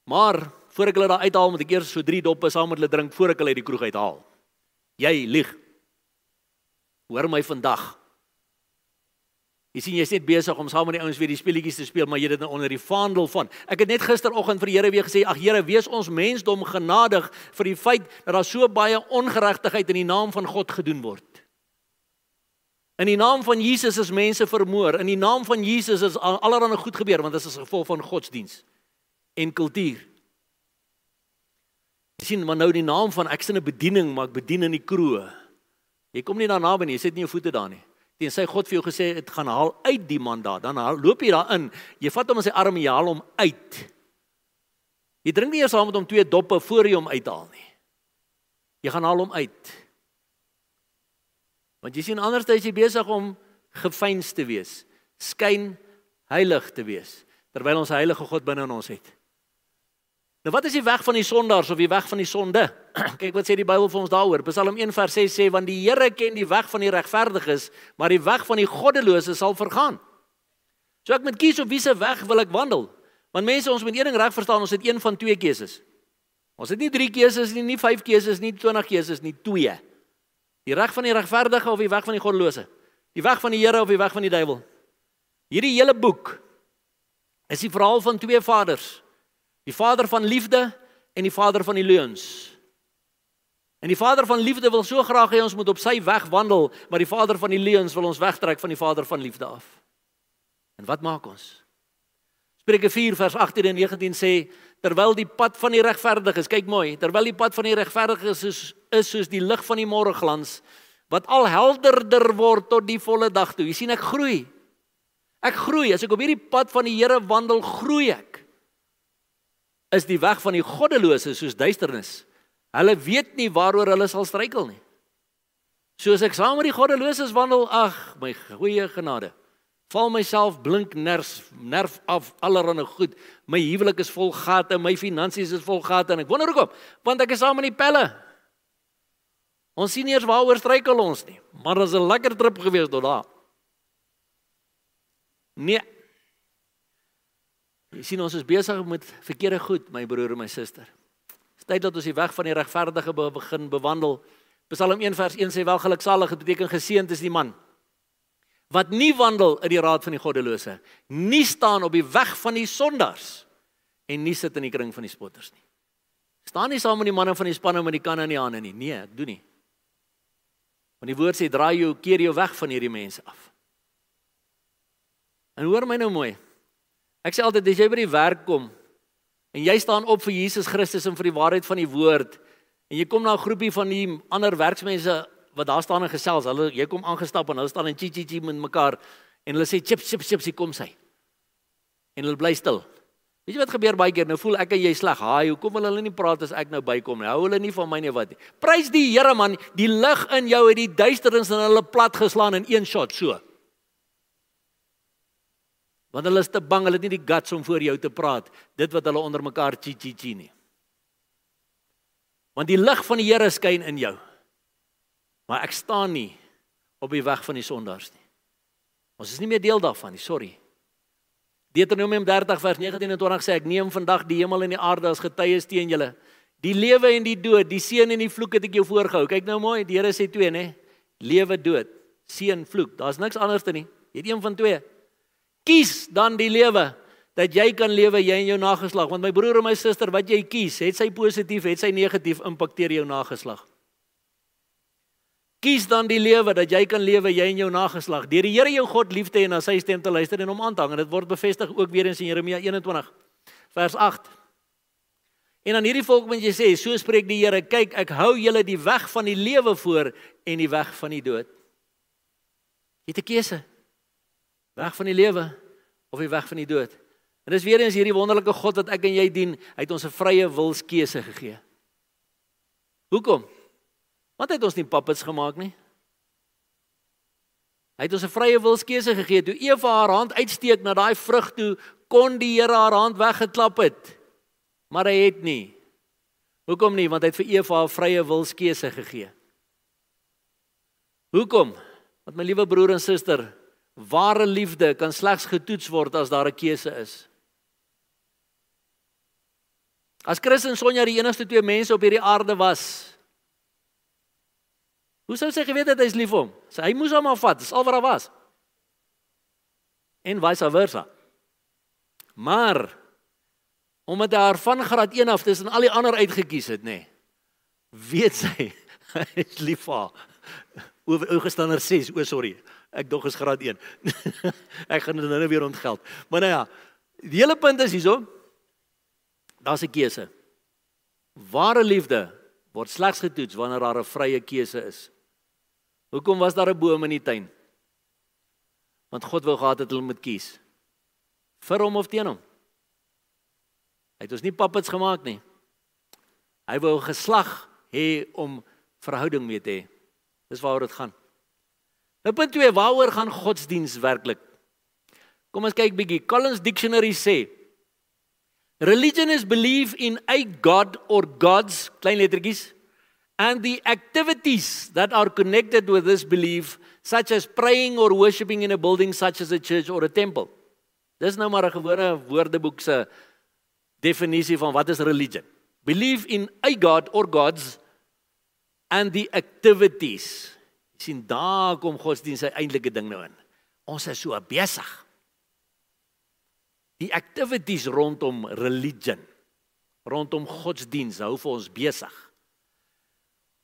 Maar voor ek hulle daar uithaal moet ek eers so 3 doppe saam met hulle drink voor ek hulle uit die kroeg uithaal. Jy lieg. Hoor my vandag. Jy sien jy's net besig om saam met die ouens weer die speletjies te speel, maar jy dit nou onder die vaandel van. Ek het net gisteroggend vir die Here weer gesê, ag Here, wees ons mensdom genadig vir die feit dat daar so baie ongeregtigheid in die naam van God gedoen word. In die naam van Jesus is mense vermoor. In die naam van Jesus is allerlei goed gebeur want dit is as gevolg van godsdiens en kultuur. Jy sien maar nou die naam van ek sien 'n bediening maar ek bedien in die kroeg. Jy kom nie daar naby nie, jy sit nie jou voete daar nie. Tensy God vir jou gesê het gaan haal uit die man daar, dan haal, loop jy daarin. Jy vat hom in sy arm en jy haal hom uit. Jy drink nie eers saam met hom twee doppe voor jy hom uithaal nie. Jy gaan haal hom uit. Want jy sien anders as jy besig om gefeins te wees, skyn heilig te wees terwyl ons heilige God binne in ons het. Nou wat is die weg van die sondaars of die weg van die sonde? Kyk wat sê die Bybel vir ons daaroor. Psalm 1 vers 6 sê want die Here ken die weg van die regverdiges, maar die weg van die goddeloses sal vergaan. So ek moet kies op wiese weg wil ek wandel. Want mense ons moet een ding reg verstaan, ons het een van twee keuses. Ons het nie drie keuses nie, nie vyf keuses nie, 20 keuses nie, twee. Die reg van die regverdige of die weg van die goddelose? Die weg van die Here of die weg van die duiwel? Hierdie hele boek is die verhaal van twee vaders. Die Vader van liefde en die Vader van die leuns. En die Vader van liefde wil so graag hê ons moet op sy weg wandel, maar die Vader van die leuns wil ons wegtrek van die Vader van liefde af. En wat maak ons? Spreuke 4 vers 18 en 19 sê terwyl die pad van die regverdiges, kyk mooi, terwyl die pad van die regverdiges is, is soos die lig van die môreglans wat al helderder word tot die volle dag toe. Jy sien ek groei. Ek groei as ek op hierdie pad van die Here wandel, groei ek is die weg van die goddelose soos duisternis. Hulle weet nie waaroor hulle sal struikel nie. Soos ek saam met die goddeloses wandel, ag, my goeie genade. Val myself blink nerf nerf af allerhande goed. My huwelik is vol gate, my finansies is vol gate en ek wonder hoekom, want ek is saam in die pelle. Ons sien eers waaroor struikel ons nie, maar dit was 'n lekker trip gewees tot daar. Nee. Jy sien ons is besig met verkeerde goed, my broer en my suster. Tyd dat ons die weg van die regverdige begin bewandel. Psalm 1 vers 1 sê wel geluksalig, dit beteken geseënd is die man wat nie wandel in die raad van die goddelose, nie staan op die weg van die sondaars en nie sit in die kring van die spotters nie. Staan nie saam met die manne van die spanne met die kanne in die hande nie. Nee, ek doen nie. Want die woord sê draai jou keer jou weg van hierdie mense af. En hoor my nou mooi. Ek sê altyd as jy by die werk kom en jy staan op vir Jesus Christus en vir die waarheid van die woord en jy kom na 'n groepie van die ander werksmense wat daar staan en gesels, hulle jy kom aangestap en hulle staan en chi chi chi met mekaar en hulle sê chip chip chip sy kom sy. En hulle bly stil. Weet jy wat gebeur baie keer? Nou voel ek en jy sleg. Haai, hoekom wil hulle nie praat as ek nou bykom nie? Hou hulle nie van my nie wat nie. Prys die Here man, die lig in jou het die duisternis in hulle plat geslaan in een shot so. Want hulle is te bang, hulle het nie die guts om voor jou te praat dit wat hulle onder mekaar chi chi chi nie. Want die lig van die Here skyn in jou. Maar ek staan nie op die weg van die sondaars nie. Ons is nie meer deel daarvan nie, sorry. Deuteronomium 30 vers 19 en 20 sê ek neem vandag die hemel en die aarde as getuies teen julle. Die lewe en die dood, die seën en die vloek het ek jou voorgehou. Kyk nou mooi, die Here sê twee, nê? Lewe, dood, seën, vloek. Daar's niks anders te nie. Jy het een van twee. Kies dan die lewe dat jy kan lewe jy en jou nageslag. Want my broer en my suster wat jy kies het sy positief het sy negatief impakteer jou nageslag. Kies dan die lewe dat jy kan lewe jy en jou nageslag. Deur die Here jou God lief te hê en na sy stem te luister en hom aan te hang. En dit word bevestig ook weer in Jeremia 21 vers 8 En aan hierdie volk moet jy sê so spreek die Here kyk ek hou julle die weg van die lewe voor en die weg van die dood. Jy het 'n keuse Weg van die lewe of die weg van die dood. En dis weer eens hierdie wonderlike God wat ek en jy dien, hy het ons 'n vrye wilskeuse gegee. Hoekom? Want hy het ons nie puppets gemaak nie. Hy het ons 'n vrye wilskeuse gegee. Toe Eva haar hand uitsteek na daai vrug toe, kon die Here haar hand weggeklap het. Maar hy het nie. Hoekom nie? Want hy het vir Eva 'n vrye wilskeuse gegee. Hoekom? Want my liewe broer en suster, Ware liefde kan slegs getoets word as daar 'n keuse is. As Chris en Sonja die enigste twee mense op hierdie aarde was, hoe sou sy geweet het hy is lief vir hom? Sy hy moes hom afvat, dis al wat daar was. En vice versa. Maar omdat hy haar van graad 1 af tussen al die ander uitgekies het, nê. Nee, weet sy hy is lief vir haar. Oor Augustiner 6, o sorry. Ek dog is graad 1. ek gaan dit nou weer ontgeld. Maar nou ja, die hele punt is hierso. Daar's 'n keuse. Ware liefde word slegs getoets wanneer daar 'n vrye keuse is. Hoekom was daar 'n boom in die tuin? Want God wou gehad het hulle moet kies. Vir hom of teen hom? Hy het ons nie puppets gemaak nie. Hy wou geslag hê om verhouding mee te hê. Dis waaroor dit gaan. Nou punt 2, waaroor gaan godsdiens werklik? Kom ons kyk bietjie. Collins Dictionary sê Religion is belief in a god or gods, klein lettertjies, and the activities that are connected with this belief such as praying or worshiping in a building such as a church or a temple. Dis nou maar 'n gewone woordeboek se definisie van wat is religion. Belief in a god or gods and the activities sien daar kom godsdienst sy eintlike ding nou in. Ons is so besig. Die activities rondom religion, rondom godsdienst hou vir ons besig.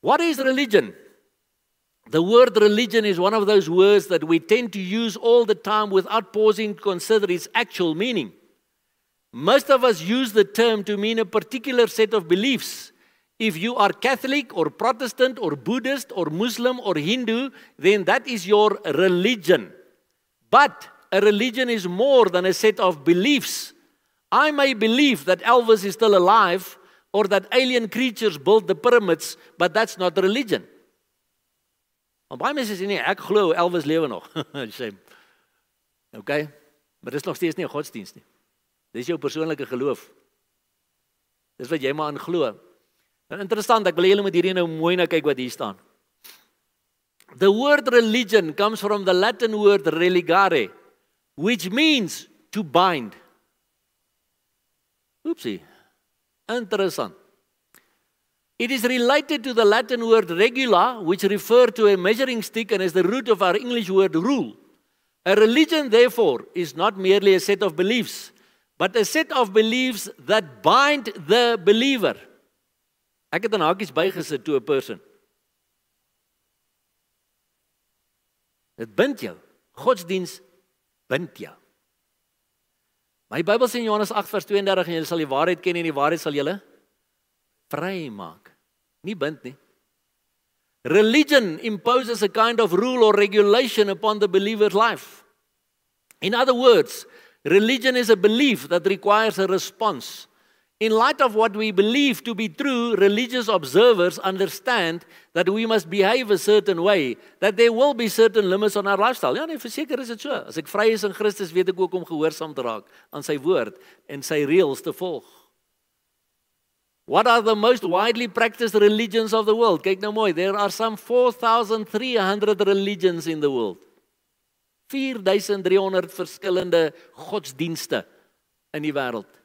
What is religion? The word religion is one of those words that we tend to use all the time without pausing to consider its actual meaning. Most of us use the term to mean a particular set of beliefs If you are Catholic or Protestant or Buddhist or Muslim or Hindu, then that is your religion. But a religion is more than a set of beliefs. I may believe that Elvis is still alive or that alien creatures built the pyramids, but that's not religion. Want baie mense sê nee, ek glo Elvis lewe nog. sê OK. Maar dis nog steeds nie 'n godsdienst nie. Dis jou persoonlike geloof. Dis wat jy maar in glo. En interessant, ek wil julle met hierdie nou mooi na kyk wat hier staan. The word religion comes from the Latin word religare, which means to bind. Oopsie. Interessant. It is related to the Latin word regula, which refer to a measuring stick and is the root of our English word rule. A religion, therefore, is not merely a set of beliefs, but a set of beliefs that bind the believer. Ek het 'n hakies bygesit to a person. Dit bind jou. Godsdiens bind jou. My Bybel sê in Johannes 8 vers 32 en julle sal die waarheid ken en die waarheid sal julle vry maak. Nie bind nie. Religion imposes a kind of rule or regulation upon the believer's life. In other words, religion is a belief that requires a response. In light of what we believe to be true, religious observers understand that we must behave a certain way, that there will be certain limits on our lifestyle. Ja, nee, verseker is dit so. As ek vry is in Christus, weet ek ook om gehoorsaam te raak aan sy woord en sy reëls te volg. What are the most widely practiced religions of the world? Kyk nou mooi, there are some 4300 religions in the world. 4300 verskillende godsdienste in die wêreld.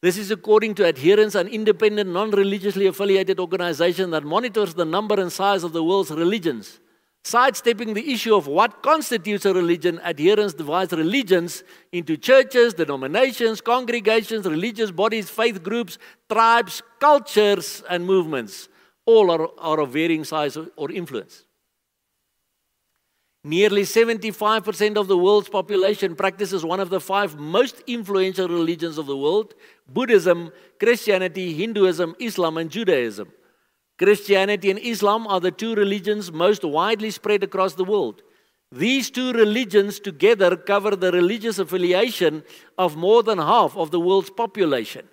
This is according to Adherence, an independent, non religiously affiliated organization that monitors the number and size of the world's religions. Sidestepping the issue of what constitutes a religion, adherence divides religions into churches, denominations, congregations, religious bodies, faith groups, tribes, cultures, and movements. All are, are of varying size or influence. Nearly 75% of the world's population practices one of the five most influential religions of the world Buddhism, Christianity, Hinduism, Islam, and Judaism. Christianity and Islam are the two religions most widely spread across the world. These two religions together cover the religious affiliation of more than half of the world's population.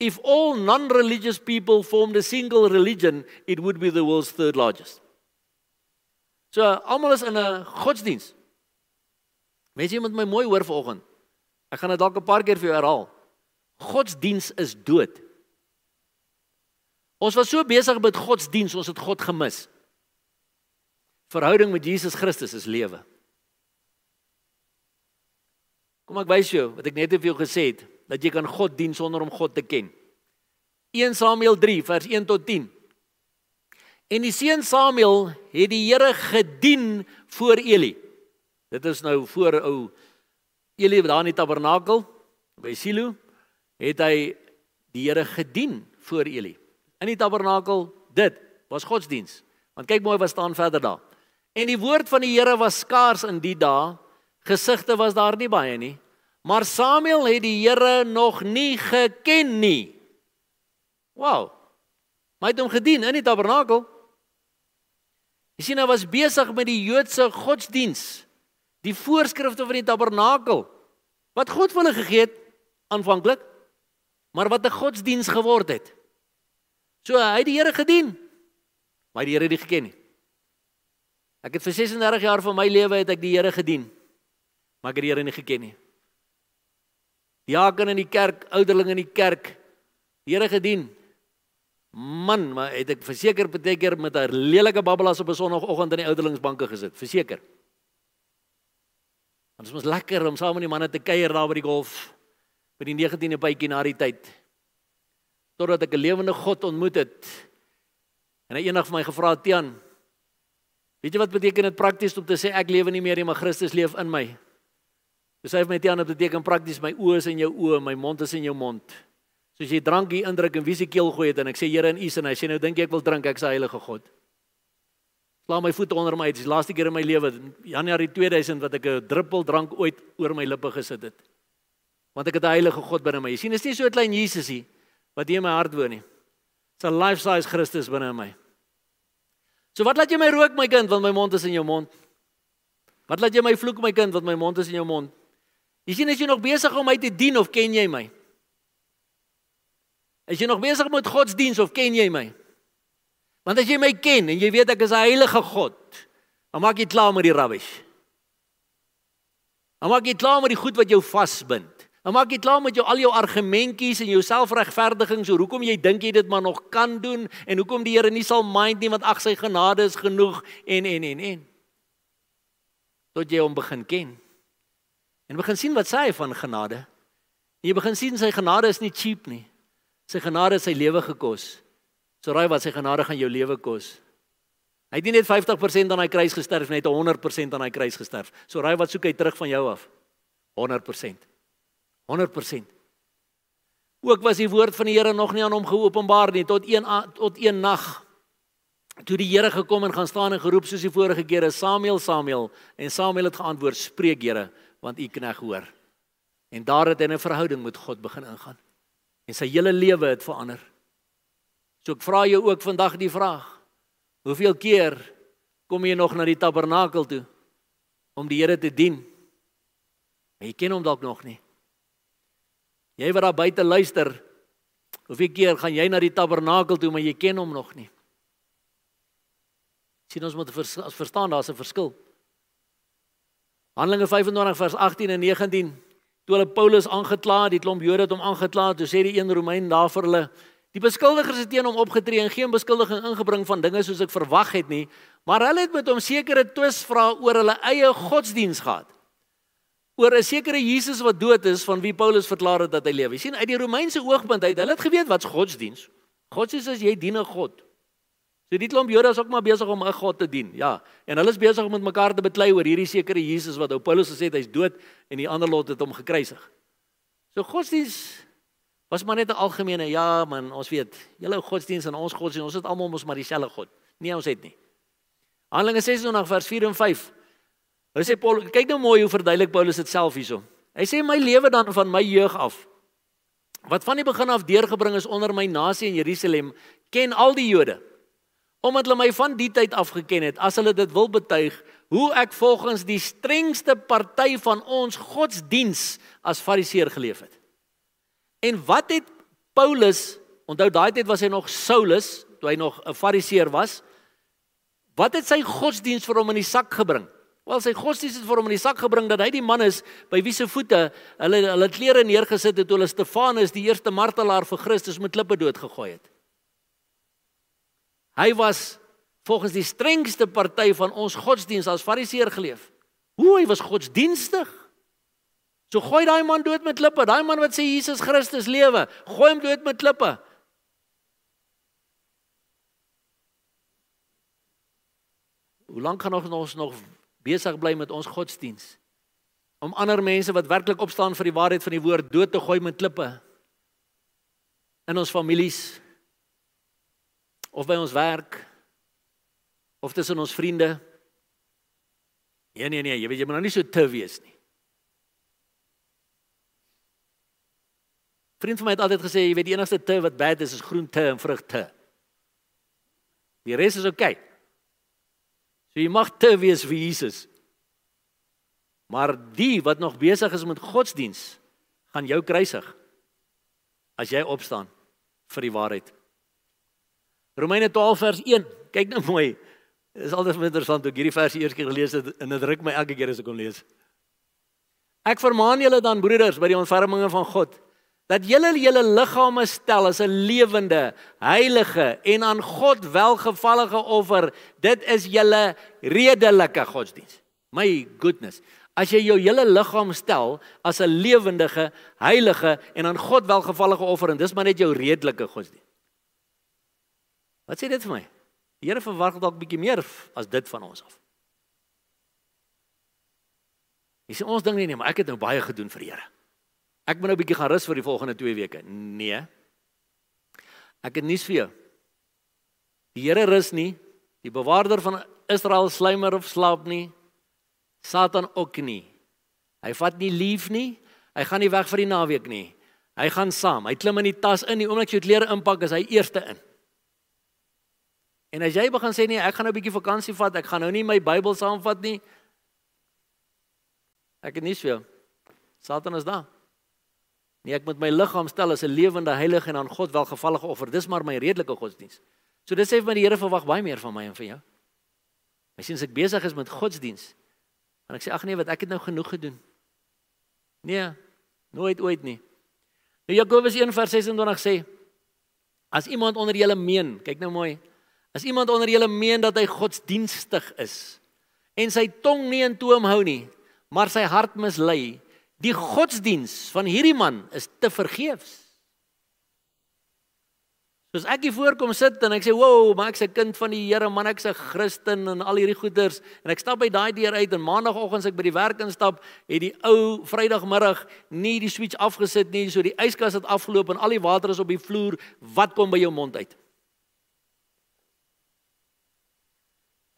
If all non religious people formed a single religion, it would be the world's third largest. So almal is in 'n godsdiens. Mense jy moet my mooi hoor vanoggend. Ek gaan dit dalk 'n paar keer vir jou herhaal. Godsdiens is dood. Ons was so besig met godsdiens, ons het God gemis. Verhouding met Jesus Christus is lewe. Kom ek wys jou wat ek net vir jou gesê het, dat jy kan God dien sonder om God te ken. 1 Samuel 3 vers 1 tot 10. En die seun Samuel het die Here gedien voor Eli. Dit is nou voor ou Eli daar in die tabernakel by Silo het hy die Here gedien voor Eli. In die tabernakel, dit was godsdiens. Want kyk mooi wat staan verder daar. En die woord van die Here was skaars in die dae. Gesigte was daar nie baie nie. Maar Samuel het die Here nog nie geken nie. Wow. Maar hy het hom gedien in die tabernakel. Jy sien hy was besig met die Joodse godsdiens, die voorskrifte van die tabernakel wat God vir hulle gegee het aanvanklik, maar wat 'n godsdiens geword het. So hy het die Here gedien, maar die Here het nie geken nie. Ek het vir 36 jaar van my lewe het ek die Here gedien, maar ek het die Here nie geken nie. Diaken in die kerk, ouderling in die kerk, die Here gedien, Man, maar het ek verseker baie keer met 'n lelike babbelas op 'n sonoggend in die oudelingsbanke gesit, verseker. Want dit was lekker om saam met die manne te kuier daar by die golf by die 19de bytjie na die tyd. Totdat ek 'n lewende God ontmoet het. En hy eendag vir my gevra het, "Tian, weet jy wat beteken dit prakties om te sê ek lewe nie meer nie, maar Christus leef in my?" Dis hy het my Tian, dit beteken prakties my oë is in jou oë, my mond is in jou mond. Soos jy drank hier indruk en wie se keel gooi het en ek sê Here in U se en hy sê nou dink ek wil drink ek se heilige God. Slaan my voete onder my uit. Dis die laaste keer in my lewe Januarie 2000 wat ek 'n druppel drank ooit oor my lippe gesit het. Want ek het 'n heilige God binne my. Jy sien, is nie so 'n klein Jesusie wat hier in my hart woon nie. Dis 'n life size Christus binne in my. So wat laat jy my rook my kind want my mond is in jou mond? Wat laat jy my vloek my kind want my mond is in jou mond? Jy sien as jy nog besig om my te dien of ken jy my? Is jy nog besig met godsdiens of ken jy my? Want as jy my ken en jy weet ek is 'n heilige God, dan maak jy klaar met die rubbish. Dan maak jy klaar met die goed wat jou vasbind. Dan maak jy klaar met jou al jou argumentjies en jou selfregverdigings oor hoekom jy dink jy dit maar nog kan doen en hoekom die Here nie sal mind nie want ag sy genade is genoeg en en en en. Tot jy hom begin ken. En begin sien wat sê hy van genade. En jy begin sien sy genade is nie cheap nie. Sy genade het sy lewe gekos. So raai wat sy genade gaan jou lewe kos. Hy het nie net 50% aan hy kruis gesterf nie, hy het 100% aan hy kruis gesterf. So raai wat soek hy terug van jou af? 100%. 100%. Ook was die woord van die Here nog nie aan hom geopenbaar nie tot een tot een nag. Toe die Here gekom en gaan staan en geroep soos die vorige kere Samuel Samuel en Samuel het geantwoord spreek Here want u knegg hoor. En daar het hy 'n verhouding met God begin ingaan. En sy hele lewe het verander. So ek vra jou ook vandag die vraag. Hoeveel keer kom jy nog na die tabernakel toe om die Here te dien? Maar jy ken hom dalk nog nie. Jy wat daar buite luister, hoeveel keer gaan jy na die tabernakel toe maar jy ken hom nog nie? Sien ons moet vers, verstaan daar's 'n verskil. Handelinge 25 vers 18 en 19 toe hulle Paulus aangekla het, die klomp Jode het hom aangekla, toe sê die een Romein daar vir hulle Die beskuldigers het teen hom opgetree en geen beskuldiging ingebring van dinge soos ek verwag het nie, maar hulle het met hom sekere twis vra oor hulle eie godsdiens gehad. Oor 'n sekere Jesus wat dood is van wie Paulus verklaar het dat hy lewe. Jy sien uit die Romeinse oogpunt uit, hulle het geweet wat's godsdiens. Godsdiens is jy dien 'n God. So die klomp Jode is ook maar besig om 'n God te dien. Ja, en hulle is besig om met mekaar te beklei oor hierdie sekere Jesus wat ou Paulus gesê het hy's dood en die ander lot het hom gekruisig. So godsdiens Was maar net 'n algemene ja man, ons weet, julle godsdiens en ons godsdiens, ons het almal mos maar dieselfde God. Nee, ons het nie. Handelinge 26 vers 4 en 5. Hulle sê Paul, kyk nou mooi hoe verduidelik Paulus dit self hierso. Hy sê my lewe dan van my jeug af wat van die begin af deurgebring is onder my nasie in Jerusalem, ken al die Jode. Omdat hulle my van die tyd af geken het, as hulle dit wil betuig, hoe ek volgens die strengste party van ons godsdiens as fariseer geleef het. En wat het Paulus, onthou daai tyd was hy nog Saulus, toe hy nog 'n Fariseer was. Wat het sy godsdiens vir hom in die sak gebring? Wel sy godsdiens het vir hom in die sak gebring dat hy die man is by wie se voete hulle hulle klere neergesit het toe hulle Stefanus die eerste martelaar vir Christus met klippe doodgegooi het. Hy was volgens die strengste party van ons godsdiens as Fariseer geleef. Hoe hy was godsdienstig. So gooi daai man dood met klippe. Daai man wat sê Jesus Christus lewe, gooi hom dood met klippe. Hoe lank gaan ons nog besig bly met ons godsdiens? Om ander mense wat werklik opstaan vir die waarheid van die woord dood te gooi met klippe? In ons families of by ons werk of tussen ons vriende? Nee nee nee, jy weet jy moet nou nie so te wees nie. Vriend van my het altyd gesê, jy weet die enigste te wat bad is is groente en vrugte. Die res is oukei. Okay. So jy mag te wees vir Jesus. Maar die wat nog besig is met godsdiens, gaan jou kruisig as jy opstaan vir die waarheid. Romeine 12 vers 1. Kyk nou mooi. Dit is altyd interessant hoe ek hierdie versie eers keer gelees het en dit ruk my elke keer as ek hom lees. Ek vermaan julle dan broeders by die ontferminge van God dat julle julle liggame stel as 'n lewende, heilige en aan God welgevallige offer. Dit is julle redelike godsdiens. My goodness. As jy jou hele liggaam stel as 'n lewendige, heilige en aan God welgevallige offer en dis maar net jou redelike godsdiens. Wat sê dit vir my? Die Here verwag dalk bietjie meer as dit van ons af. Jy sê ons ding nie, nee, maar ek het nou baie gedoen vir die Here. Ek moet nou 'n bietjie gaan rus vir die volgende 2 weke. Nee. Ek het nuus vir jou. Die Here rus nie. Die bewaarder van Israel slymer of slaap nie. Satan ook nie. Hy vat nie lief nie. Hy gaan nie weg vir die naweek nie. Hy gaan saam. Hy klim in die tas in. Die oomblik jy klere inpak, is hy eerste in. En as jy begin sê nee, ek gaan nou 'n bietjie vakansie vat, ek gaan nou nie my Bybel saamvat nie. Ek het nuus vir jou. Satan is daar. Nee, ek moet my liggaam stel as 'n lewende heilige en aan God welgevallige offer. Dis maar my redelike godsdiens. So dit sê vir my die Here verwag baie meer van my en van jou. Miskien as ek besig is met godsdiens, dan ek sê ag nee, wat ek het nou genoeg gedoen. Nee, nooit ooit nie. Nou Jakobus 1:26 sê as iemand onder julle meen, kyk nou mooi, as iemand onder julle meen dat hy godsdienstig is en sy tong nie in toom hou nie, maar sy hart mislei, die godsdiens van hierdie man is te vergeefs. Soos ek hier voorkom sit en ek sê, "Wow, maar ek's 'n kind van die Here, man, ek's 'n Christen en al hierdie goeters." En ek stap by daai deur uit en maandagooggend as ek by die werk instap, het die ou Vrydagmiddag nie die switch afgesit nie, so die yskas het afgeloop en al die water is op die vloer. Wat kom by jou mond uit?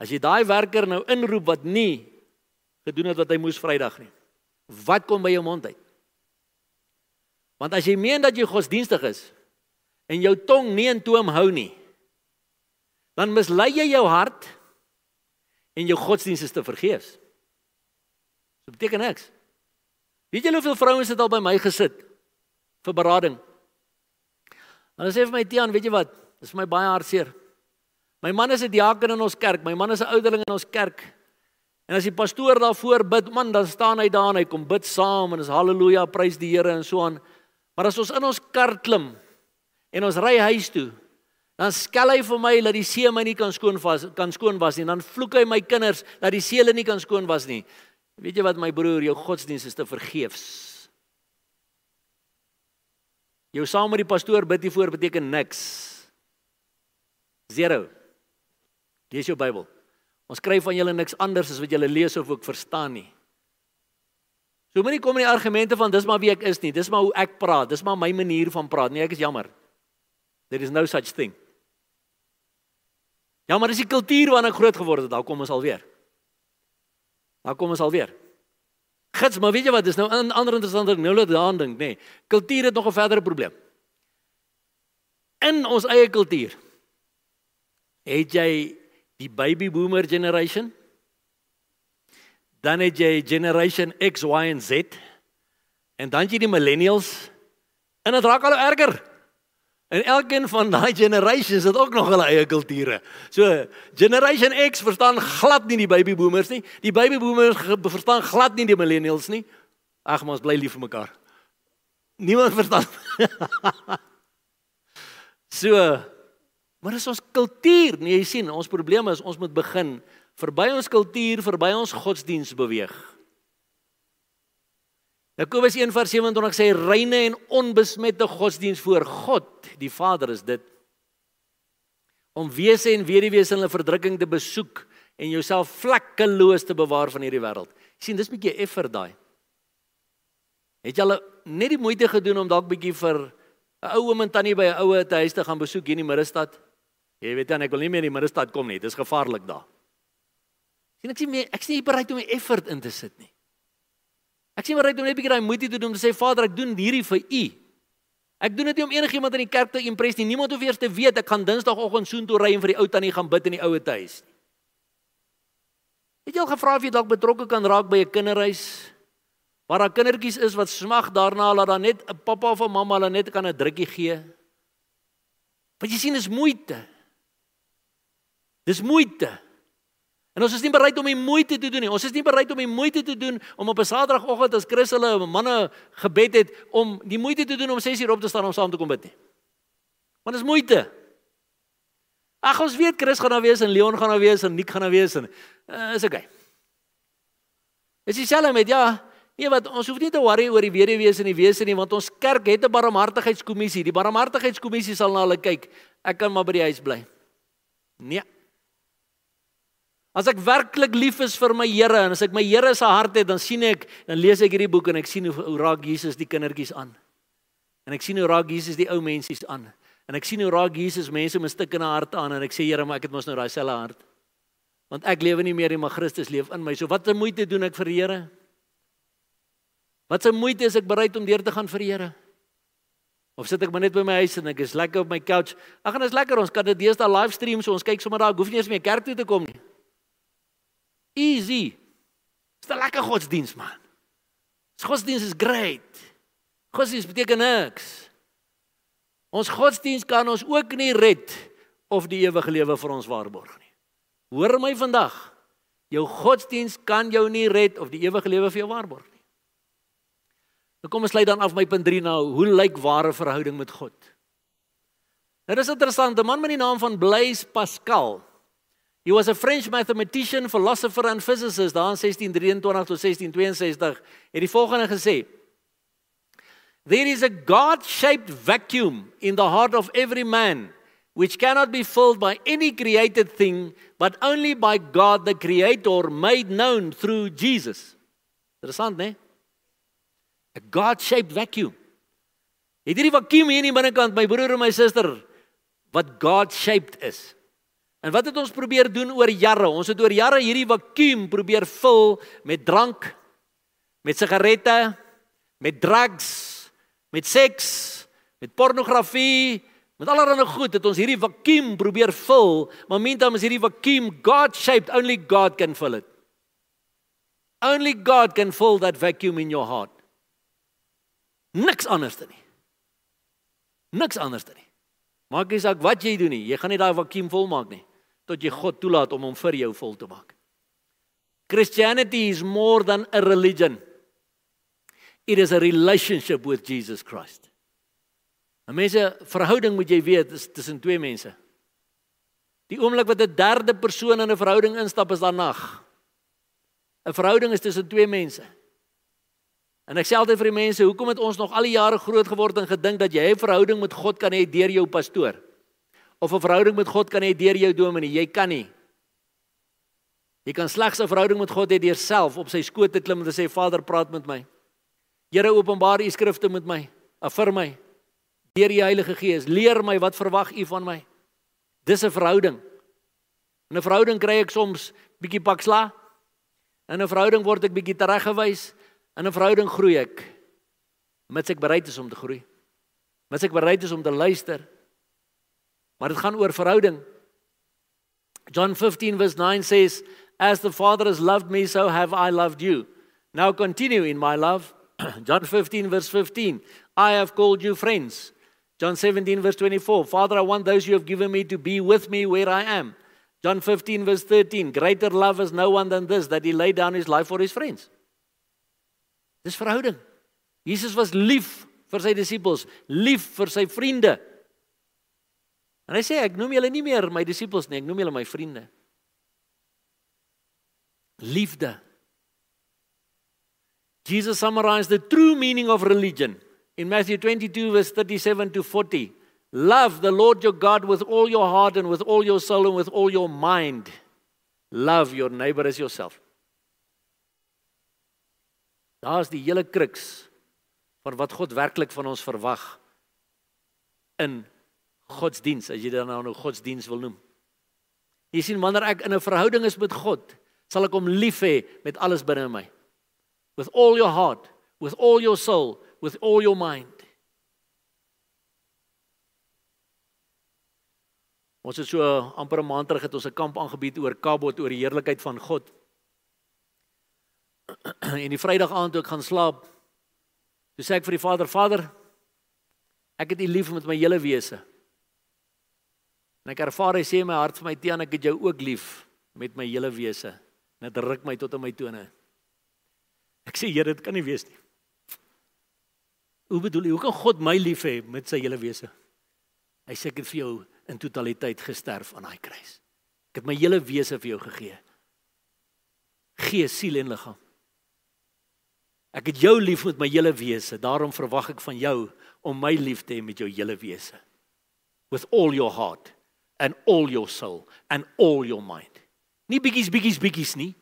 As jy daai werker nou inroep wat nie gedoen het wat hy moes Vrydag nie. Wat kom by jou mond uit? Want as jy meen dat jy godsdienstig is, en jou tong nie in toom hou nie, dan mislei jy jou hart en jou godsdienst is te vergeefs. Dit beteken niks. Weet jy hoeveel vrouens het al by my gesit vir berading? Hulle sê vir my Tiaan, weet jy wat? Dis vir my baie hartseer. My man is 'n diaken in ons kerk, my man is 'n ouderling in ons kerk. En as die pastoor daarvoor bid, man, dan staan hy daar en hy kom bid saam en is haleluja, prys die Here en so aan. Maar as ons in ons kar klim en ons ry huis toe, dan skel hy vir my dat die see my nie kan skoon was kan skoon was nie. Dan vloek hy my kinders dat die see hulle nie kan skoon was nie. Weet jy wat my broer, jou godsdienst is te vergeefs. Jou saam met die pastoor bid hier voor beteken niks. Zero. Lees jou Bybel. Ons skryf van julle niks anders as wat julle lees of ook verstaan nie. So moenie kom met die argumente van dis maar wie ek is nie. Dis maar hoe ek praat. Dis maar my manier van praat. Nee, ek is jammer. There is no such thing. Ja, maar dis die kultuur waarin ek groot geword het. Daar kom ons alweer. Daar kom ons alweer. Gits, maar weet jy wat? Dis nou 'n ander interessante ding. Nou laat daan dink, nê. Nee. Kultuur het nog 'n verdere probleem. In ons eie kultuur het jy die baby boomer generation. Dan het jy generation X, Y en Z. En dan jy die millennials. En dit raak al erger. En elkeen van daai generations het ook nog hulle eie kulture. So generation X verstaan glad nie die baby boomers nie. Die baby boomers verstaan glad nie die millennials nie. Ag, ons bly lief vir mekaar. Niemand verstaan. so maar dis ons kultuur. Nee, jy sien, ons probleem is ons moet begin verby ons kultuur, verby ons godsdiens beweeg. Jakobus 1:27 sê reine en onbesmette godsdiens voor God, die Vader is dit. Om wese en weduwees in hulle verdrukking te besoek en jouself vlekkeloos te bewaar van hierdie wêreld. sien, dis 'n bietjie effer daai. Het jy al net die moeite gedoen om dalk bietjie vir 'n ou oom en tannie by 'n oue te huis te gaan besoek hier in die middestad? Jy weet dan ek wil nie meer in die middestad kom nie. Dis gevaarlik daar. Sien ek sien meer ek sien nie bereid om 'n effort in te sit nie. Ek sien maar net om net 'n bietjie daai moeite te doen om te sê Vader, ek doen hierdie vir U. Ek doen dit nie om enigiemand in die kerk te impress nie. Niemand hoef eers te weet ek gaan Dinsdagoggend soontoe ry en vir die ou tannie gaan bid in die oue huis nie. Het jy al gevra of jy dalk betrokke kan raak by 'n kinderhuis waar daar kindertjies is wat smag daarna dat daar net 'n pappa of 'n mamma hulle net kan 'n drukkie gee? Want jy sien dis moeite. Dis moeite. En ons is nie bereid om die moeite te doen nie. Ons is nie bereid om die moeite te doen om op 'n Saterdagoggend as Chris hulle manne gebed het om die moeite te doen om 6 uur op te staan om saam te kom bid nie. Want dit is moeite. Ag ons weet Chris gaan daar wees en Leon gaan daar wees en Nick gaan daar wees en uh, is okay. Is dieselfde met ja, nee wat ons hoef nie te worry oor die weduwees en die wese nie want ons kerk het 'n barmhartigheidskommissie. Die barmhartigheidskommissie sal na hulle kyk. Ek kan maar by die huis bly. Nee. As ek werklik lief is vir my Here en as ek my Here se hart het, dan sien ek, dan lees ek hierdie boek en ek sien hoe, hoe raak Jesus die kindertjies aan. En ek sien hoe raak Jesus die ou mensies aan. En ek sien hoe raak Jesus mense met stukkende harte aan en ek sê Here, maar ek het mos nou daai selfe hart. Want ek lewe nie meer nie, maar Christus leef in my. So wat 'n moeite doen ek vir die Here? Wat 'n moeite is ek bereid om deur te gaan vir die Here? Of sit ek maar net by my huis en ek is lekker op my couch. Ag en dit is lekker ons kan dit deesdae livestream so ons kyk sommer daar, ek hoef nie eens meer kerk toe te kom nie. Easy. Dis 'n lekker godsdiens man. Ons godsdiens is great. Godsdiens beteken niks. Ons godsdiens kan ons ook nie red of die ewige lewe vir ons waarborg nie. Hoor my vandag. Jou godsdiens kan jou nie red of die ewige lewe vir jou waarborg nie. Nou kom ons lei dan af my punt 3 nou. Hoe lyk ware verhouding met God? Nou dis interessant, 'n man met die naam van Blaise Pascal. He was a French mathematician, philosopher and physicist daar in 1623 tot 1662 het die volgende gesê: There is a God-shaped vacuum in the heart of every man which cannot be filled by any created thing but only by God the creator made known through Jesus. Interessant, né? 'n God-shaped vacuum. Het hierdie vakuum hier in die binnekant my broer en my suster wat God-shaped is. En wat het ons probeer doen oor jare? Ons het oor jare hierdie vakuum probeer vul met drank, met sigarette, met drugs, met seks, met pornografie, met allerlei goed het ons hierdie vakuum probeer vul, maar meantime is hierdie vakuum God-shaped, only God can fill it. Only God can fill that vacuum in your heart. Niks anders dan nie. Niks anders dan nie. Maak nie saak wat jy doen nie, jy gaan nie daai vakuum volmaak nie tot jy God toelaat om hom vir jou vol te maak. Christianity is more than a religion. It is a relationship with Jesus Christ. 'n Mense verhouding moet jy weet is tussen twee mense. Die oomblik wat 'n derde persoon in 'n verhouding instap is dan nag. 'n Verhouding is tussen twee mense. En ek sê altyd vir die mense, hoekom het ons nog al die jare groot geword en gedink dat jy 'n verhouding met God kan hê deur jou pastoor? Of 'n verhouding met God kan hê deur jou dominee? Jy kan nie. Jy kan slegs 'n verhouding met God hê deur self op sy skoot te klim en te sê Vader, praat met my. Here openbaar u skrifte met my. Affirm my. Deur die Heilige Gees, leer my wat verwag u van my. Dis 'n verhouding. In 'n verhouding kry ek soms bietjie paksla. In 'n verhouding word ek bietjie tereggewys. In 'n verhouding groei ek. Mits ek bereid is om te groei. Mits ek bereid is om te luister. Maar dit gaan oor verhouding. John 15 verse 9 says, "As the Father has loved me, so have I loved you. Now continue in my love." John 15 verse 15, "I have called you friends." John 17 verse 24, "Father, I want those you have given me to be with me where I am." John 15 verse 13, "Greater love has no one than this that he laid down his life for his friends." Dis verhouding. Jesus was lief vir sy disippels, lief vir sy vriende. En hy sê ek noem julle nie meer my disippels nie, ek noem julle my vriende. Liefde. Jesus summarized the true meaning of religion in Matthew 22 verse 37 to 40. Love the Lord your God with all your heart and with all your soul and with all your mind. Love your neighbor as yourself. Daar's die hele kruks van wat God werklik van ons verwag in godsdiens, as jy dit nou nou godsdiens wil noem. Jy sien wanneer ek in 'n verhouding is met God, sal ek hom lief hê met alles binne my. With all your heart, with all your soul, with all your mind. Ons het so amper 'n maand terug het ons 'n kamp aangebied oor Kabot oor die heerlikheid van God. En die Vrydag aand toe ek gaan slaap, toe sê ek vir die Vader, Vader, ek het U lief met my hele wese. En ek ervaar hy sê in my hart vir my Tiaan ek het jou ook lief met my hele wese. Dit ruk my tot in my tone. Ek sê Here, dit kan nie wees nie. Hoe bedoel jy? Hoe kan God my lief hê met sy hele wese? Hy sê ek het vir jou in totaliteit gesterf aan daai kruis. Ek het my hele wese vir jou gegee. Gees, siel en liggaam. Ek het jou lief met my hele wese. Daarom verwag ek van jou om my lief te hê met jou hele wese. With all your heart and all your soul and all your mind. Nie bietjies bietjies bietjies nie.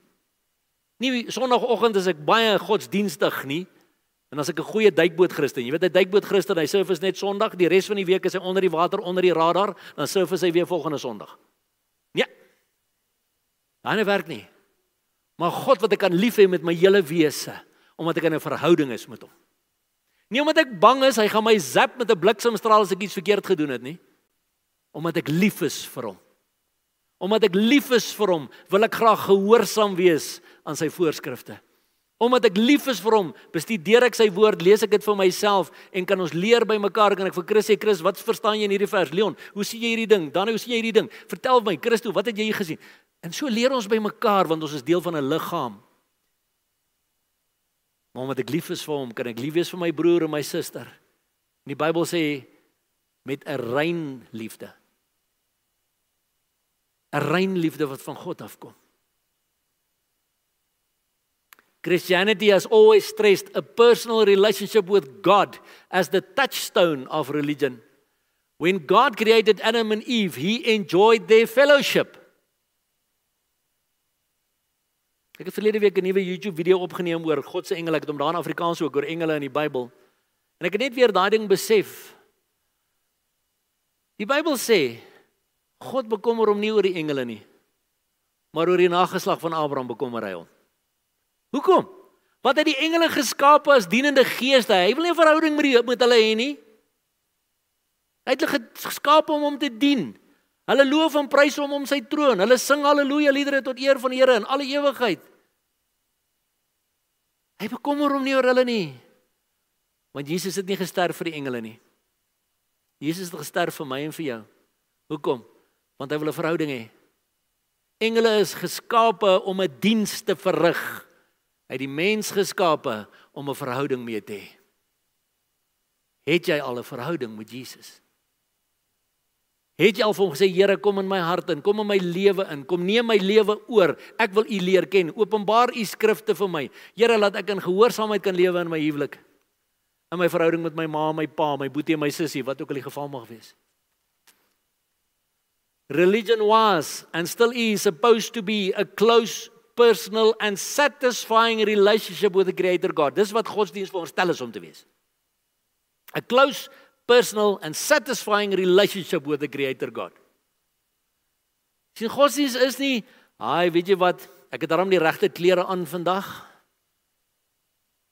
Nie sonoggend is ek baie godsdienstig nie. En as ek 'n goeie duikboot Christen, jy weet 'n duikboot Christen, hy surf is net Sondag, die res van die week is hy onder die water, onder die radar, dan surf hy weer volgende Sondag. Nee. Daai werk nie. Maar God wat ek kan lief hê met my hele wese, omdat ek in 'n verhouding is met hom. Nie omdat ek bang is hy gaan my zap met 'n bliksemstraal as ek iets verkeerd gedoen het nie omdat ek lief is vir hom. Omdat ek lief is vir hom, wil ek graag gehoorsaam wees aan sy voorskrifte. Omdat ek lief is vir hom, bestudeer ek sy woord, lees ek dit vir myself en kan ons leer by mekaar. Kan ek vir Chris sê, Chris, wat verstaan jy in hierdie vers? Leon, hoe sien jy hierdie ding? Dan hoe sien jy hierdie ding? Vertel my, Christo, wat het jy gesien? En so leer ons by mekaar want ons is deel van 'n liggaam. Maar omdat ek lief is vir hom, kan ek lief wees vir my broer en my suster. En die Bybel sê met 'n rein liefde. 'n Rein liefde wat van God afkom. Christianity has always stressed a personal relationship with God as the touchstone of religion. When God created Adam and Eve, he enjoyed their fellowship. Ek het verlede week 'n nuwe YouTube video opgeneem oor God se engele. Ek het hom daar in Afrikaans ook oor engele in die Bybel. En ek het net weer daai ding besef. Die Bybel sê God bekommer hom nie oor die engele nie, maar oor die nageslag van Abraham bekommer hy hom. Hoekom? Wat het die engele geskape as dienende geeste? Hy wil nie 'n verhouding met die met hulle hê nie. Hy het hulle geskape om hom te dien. Hulle loof en prys hom om sy troon. Hulle sing haleluja liedere tot eer van die Here in alle ewigheid. Hy bekommer hom nie oor hulle nie. Want Jesus het nie gesterf vir die engele nie. Jesus het gesterf vir my en vir jou. Hoekom? Want hy wil 'n verhouding hê. Engele is geskape om 'n diens te verrig. Hy het die mens geskape om 'n verhouding mee te hê. Het jy al 'n verhouding met Jesus? Het jy al vir hom gesê Here kom in my hart in, kom in my lewe in, kom neem my lewe oor. Ek wil U leer ken. Openbaar U skrifte vir my. Here laat ek in gehoorsaamheid kan lewe in my huwelik. In my verhouding met my ma, my pa, my boetie en my sussie, wat ook al die geval mag wees. Religion was and still is supposed to be a close personal and satisfying relationship with the creator God. Dis wat godsdienst vir ons stel is om te wees. A close personal and satisfying relationship with the creator God. Sien godsdienst is nie, "Haai, weet jy wat, ek het darm die regte klere aan vandag."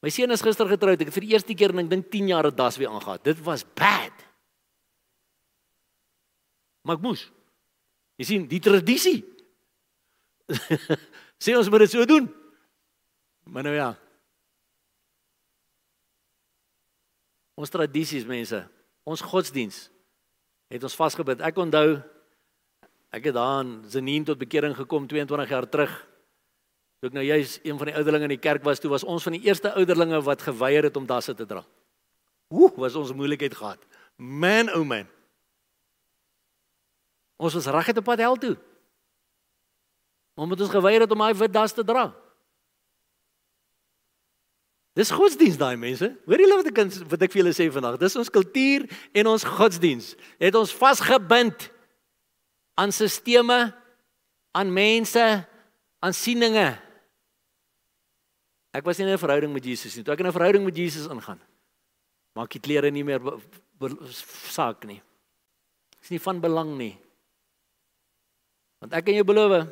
My seun is gister getroud. Ek het vir die eerste keer in ek dink 10 jaar 'n das weer aangetree. Dit was bad. Maar ek moes. Jy sien, die tradisie. Sê ons moet dit so doen. Maar nou ja. Ons tradisies mense, ons godsdiens het ons vasgebind. Ek onthou ek het daar in Zenien tot bekering gekom 22 jaar terug. Toe ek nou juis een van die ouderlinge in die kerk was, toe was ons van die eerste ouderlinge wat geweier het om dasse te dra. Hoe was ons moeilikheid gehad. Man o oh man. Ons was reg het op pad hel toe. Omdat ons geweier het om daai wit das te dra. Dis godsdiens daai mense. Hoor julle wat ek wat ek vir julle sê vandag? Dis ons kultuur en ons godsdiens. Het ons vasgebind aan sisteme, aan mense, aan sieninge. Ek was nie in 'n verhouding met Jesus nie. Toe ek in 'n verhouding met Jesus ingaan, maak die klere nie meer saak nie. Dis nie van belang nie. Want ek kan jou beloof,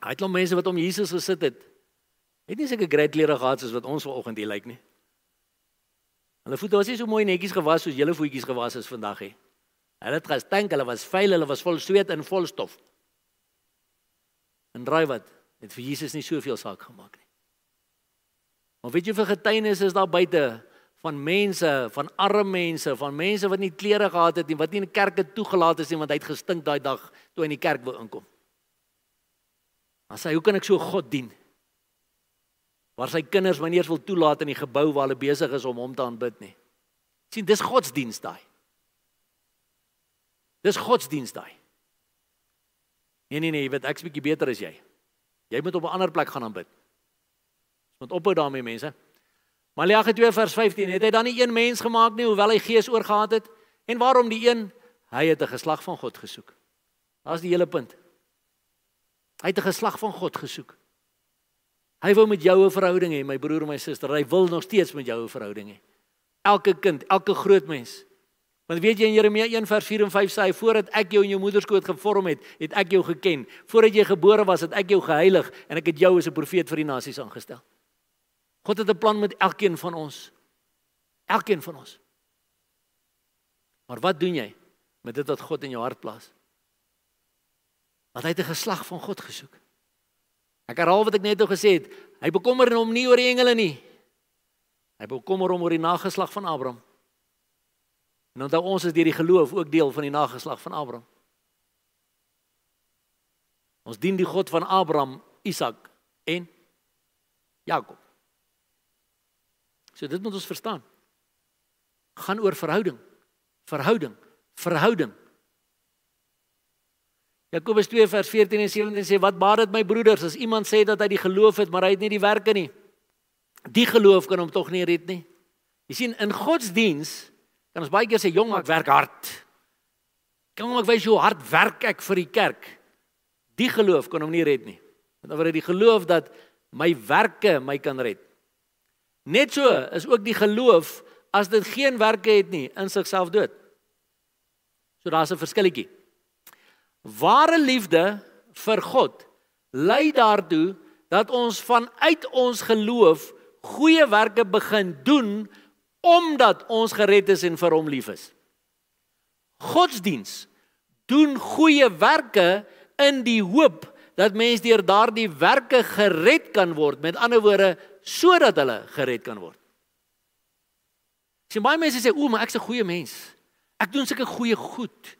Hy het nog mense wat om Jesus gesit het. Het nie seker great klere gehad soos wat ons vanoggend hier lyk nie. Hulle voete was nie so mooi netjies gewas soos julle voetjies gewas is vandag nie. Hulle het gestank, hulle was vuil, hulle was vol sweet en vol stof. En raai wat? Het vir Jesus nie soveel saak gemaak nie. Maar weet jy vir getuienis is daar buite van mense, van arme mense, van mense wat nie klere gehad het nie, wat nie in kerke toegelaat is nie want hy het gestink daai dag toe hy in die kerk wou inkom. Dan sê hy, hoe kan ek so God dien? Waar sy kinders wanneer wil toelaat in die gebou waar hulle besig is om hom te aanbid nie. sien, dis godsdiens daai. Dis godsdiens daai. Nee nee nee, jy weet ek's bietjie beter as jy. Jy moet op 'n ander plek gaan aanbid. Moet ophou daarmee mense. Maleagi 2 vers 15, het hy dan nie een mens gemaak nie hoewel hy gees oorgehad het? En waarom die een? Hy het 'n geslag van God gesoek. Daar's die hele punt. Hy het 'n geslag van God gesoek. Hy wou met jou 'n verhouding hê, my broer en my suster. Hy wil nog steeds met jou 'n verhouding hê. Elke kind, elke groot mens. Want weet jy in Jeremia 1 vers 4 en 5 sê hy voordat ek jou in jou moeder skoot gevorm het, het ek jou geken. Voordat jy gebore was, het ek jou geheilig en ek het jou as 'n profeet vir die nasies aangestel. God het 'n plan met elkeen van ons. Elkeen van ons. Maar wat doen jy met dit wat God in jou hart plaas? Want hy het 'n geslag van God gesoek. Ek herhaal wat ek net nou gesê het. Hy bekommer hom nie oor die engele nie. Hy bekommer hom oor die nageslag van Abraham. En onthou ons is deur die geloof ook deel van die nageslag van Abraham. Ons dien die God van Abraham, Isak en Jakob. So dit moet ons verstaan. Gaan oor verhouding. Verhouding. Verhouding. Jakobus 2 vers 14 en 17 sê wat baat dit my broeders as iemand sê dat hy die geloof het maar hy het nie die werke nie. Die geloof kan hom tog nie red nie. Jy sien in godsdiens kan ons baie keer sê jong ek werk hard. Kom ek wys hoe hard werk ek vir die kerk. Die geloof kan hom nie red nie. Met ander woorde die geloof dat my werke my kan red. Net so is ook die geloof as dit geen werke het nie in sigself dood. So daar's 'n verskilletjie. Ware liefde vir God lei daartoe dat ons vanuit ons geloof goeie werke begin doen omdat ons gered is en vir hom lief is. Godsdiens doen goeie werke in die hoop dat mense deur daardie werke gered kan word, met ander woorde sodat hulle gered kan word. Sien baie mense sê o, maar ek's 'n goeie mens. Ek doen sulke goeie goed.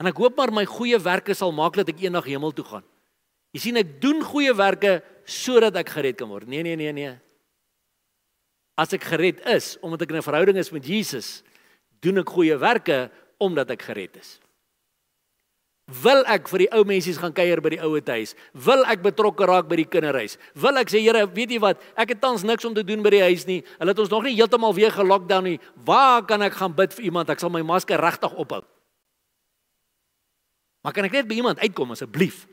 En ek hoop maar my goeie werke sal maak dat ek eendag hemel toe gaan. Jy sien ek doen goeie werke sodat ek gered kan word. Nee nee nee nee. As ek gered is omdat ek in 'n verhouding is met Jesus, doen ek goeie werke omdat ek gered is. Wil ek vir die ou mensies gaan kuier by die ouete huis? Wil ek betrokke raak by die kinderhuis? Wil ek sê Here, weet jy wat? Ek het tans niks om te doen by die huis nie. Hulle het ons nog nie heeltemal weer gelockdown nie. Waar kan ek gaan bid vir iemand? Ek sal my masker regtig ophou. Maar kan ek net by iemand uitkom asseblief?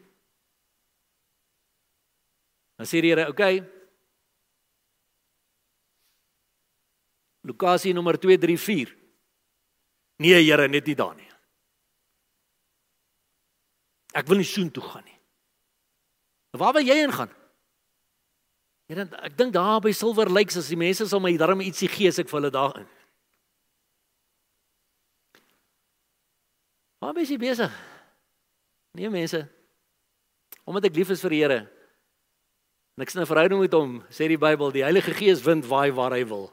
Dan sê die Here, "Oké. Okay. Lukasie nommer 234. Nee, Here, net nie daar nie. Ek wil nie soen toe gaan nie. Waar wil jy heen gaan? Here, ek dink daar by Silver Lakes as die mense sal my darm ietsie gee as ek vir hulle daar in. Waar is jy besig? Nee mense. Omdat ek lief is vir die Here. En ek sien 'n verhouding met hom, sê die Bybel, die Heilige Gees wind waai waar hy wil.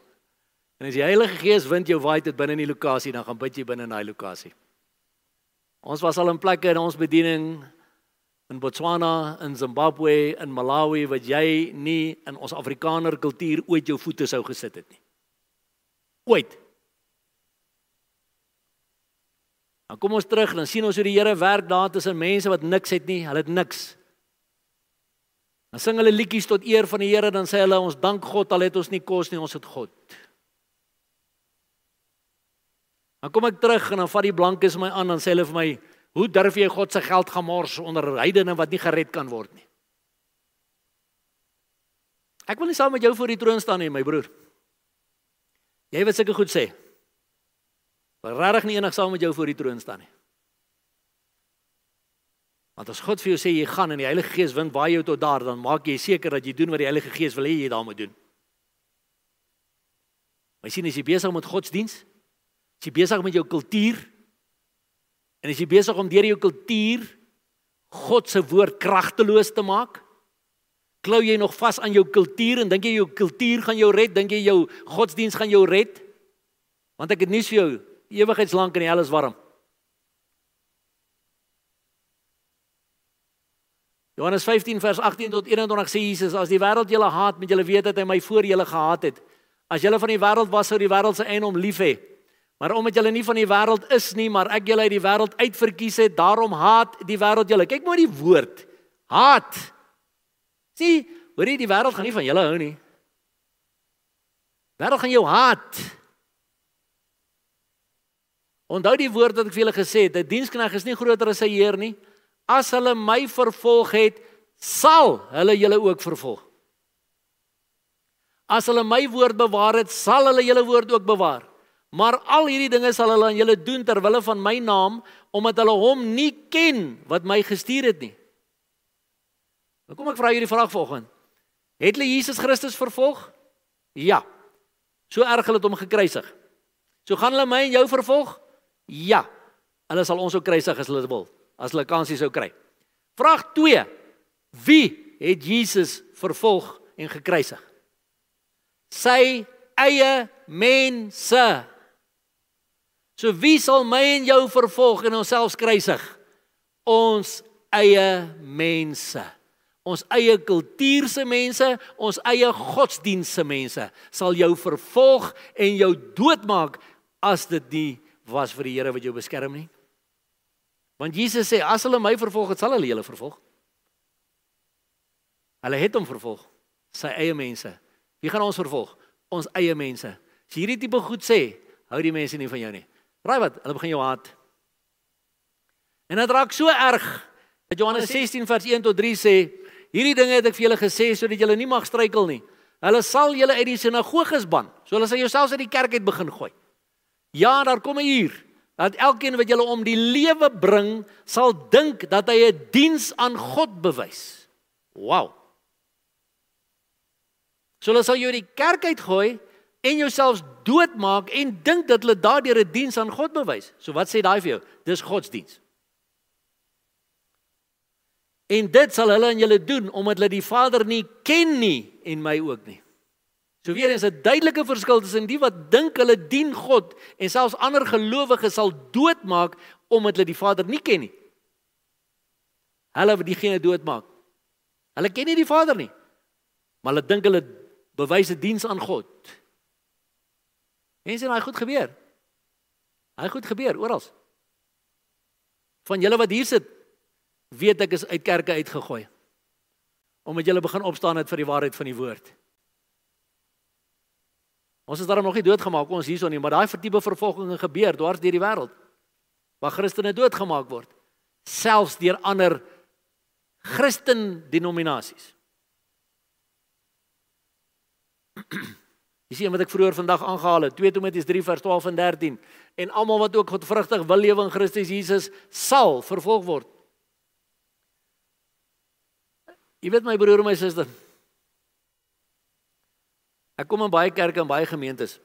En as die Heilige Gees wind jou waai tot binne in die lokasie, dan gaan bid jy binne in daai lokasie. Ons was al in plekke in ons bediening in Botswana, in Zimbabwe, in Malawi wat jy nie in ons Afrikaner kultuur ooit jou voete sou gesit het nie. Ooit. Dan kom ons terug dan sien ons hoe die Here werk daar tussen mense wat niks het nie, hulle het niks. Dan sing hulle liedjies tot eer van die Here, dan sê hulle ons dank God al het ons nie kos nie, ons het God. Dan kom ek terug en dan vat die blankes my aan dan sê hulle vir my, "Hoe durf jy God se geld gemors onder heidene wat nie gered kan word nie?" Ek wil nie saam met jou voor die troon staan nie, my broer. Jy weet seker goed sê. Maar regtig nie enig saam met jou voor die troon staan nie. Want as God vir jou sê jy gaan en die Heilige Gees wind waai jou tot daar, dan maak jy seker dat jy doen wat die Heilige Gees wil hê jy daarmee doen. Maar sien as jy besig met godsdiens, as jy besig met jou kultuur en as jy besig om deur jou kultuur God se woord kragteloos te maak, klou jy nog vas aan jou kultuur en dink jy jou kultuur gaan jou red, dink jy jou godsdiens gaan jou red? Want ek het nuus vir jou, ewigheidslank in die hel is warm. Johannes 15 vers 18 tot 21 sê Jesus as die wêreld julle haat met julle weet dat hy my voor julle gehaat het. As julle van die wêreld was sou die wêreld se eienaam lief hê. Maar omdat julle nie van die wêreld is nie, maar ek julle uit die wêreld uitverkies het, daarom haat die wêreld julle. Kyk maar die woord. Haat. Sien, hoor jy die wêreld gaan nie van julle hou nie. Wêreld gaan jou haat. Onthou die woord wat ek vir julle gesê het, 'n dienskneg is nie groter as sy heer nie. As hulle my vervolg het, sal hulle julle ook vervolg. As hulle my woord bewaar het, sal hulle julle woord ook bewaar. Maar al hierdie dinge sal hulle aan julle doen ter wille van my naam, omdat hulle hom nie ken wat my gestuur het nie. Nou kom ek vra julle die vraag vanoggend. Het hulle Jesus Christus vervolg? Ja. So erg hulle het hom gekruisig. So gaan hulle my en jou vervolg? Ja. Hulle sal ons ook kruisig as hulle wil, as hulle kansie sou kry. Vraag 2. Wie het Jesus vervolg en gekruisig. Sy eie mense. So wie sal my en jou vervolg en onsself kruisig? Ons eie mense. Ons eie kultuurse mense, ons eie godsdienste mense sal jou vervolg en jou doodmaak as dit nie was vir die Here wat jou beskerm nie. Want Jesus sê as hulle my vervolg, sal hulle julle vervolg. Hulle het hom vervolg, sy eie mense. Wie gaan ons vervolg? Ons eie mense. As hierdie tipe goed sê, hou die mense nie van jou nie. Raai wat? Hulle begin jou haat. En dit raak so erg dat Johannes 16 vers 1 tot 3 sê, hierdie dinge het ek vir julle gesê sodat julle nie mag struikel nie. Hulle sal julle uit die sinagoges ban. So hulle sal jouself uit die kerk uit begin gooi. Ja, daar kom 'n uur dat elkeen wat julle om die lewe bring, sal dink dat hy 'n diens aan God bewys. Wow. So hulle sal jou uit die kerk uitgooi en jouself doodmaak en dink dat hulle daardeur 'n diens aan God bewys. So wat sê daai vir jou? Dis godsdiens. En dit sal hulle aan julle doen omdat hulle die Vader nie ken nie en my ook nie. So weer eens 'n duidelike verskil tussen die wat dink hulle dien God en selfs ander gelowiges sal doodmaak omdat hulle die Vader nie ken nie. Hulle wat diegene doodmaak. Hulle ken nie die Vader nie. Maar hulle dink hulle bewys 'n diens aan God. Mense, daai goed gebeur. Daai goed gebeur oral. Van julle wat hier sit, weet ek is uit kerke uitgegooi. Omdat julle begin opstaan het vir die waarheid van die woord. Ons is daarom nog nie doodgemaak ons hierson nie, maar daai vertipe vervolginge gebeur dwars deur die wêreld. Waar Christene doodgemaak word, selfs deur ander Christen denominasies. Jy sien wat ek vroeër vandag aangehaal het, 2 Timoteus 3 vers 12 en 13. En almal wat ook godvrugtig wil lewe in Christus Jesus sal vervolg word. Jy weet my broer en my suster. Ek kom in baie kerke en baie gemeentes.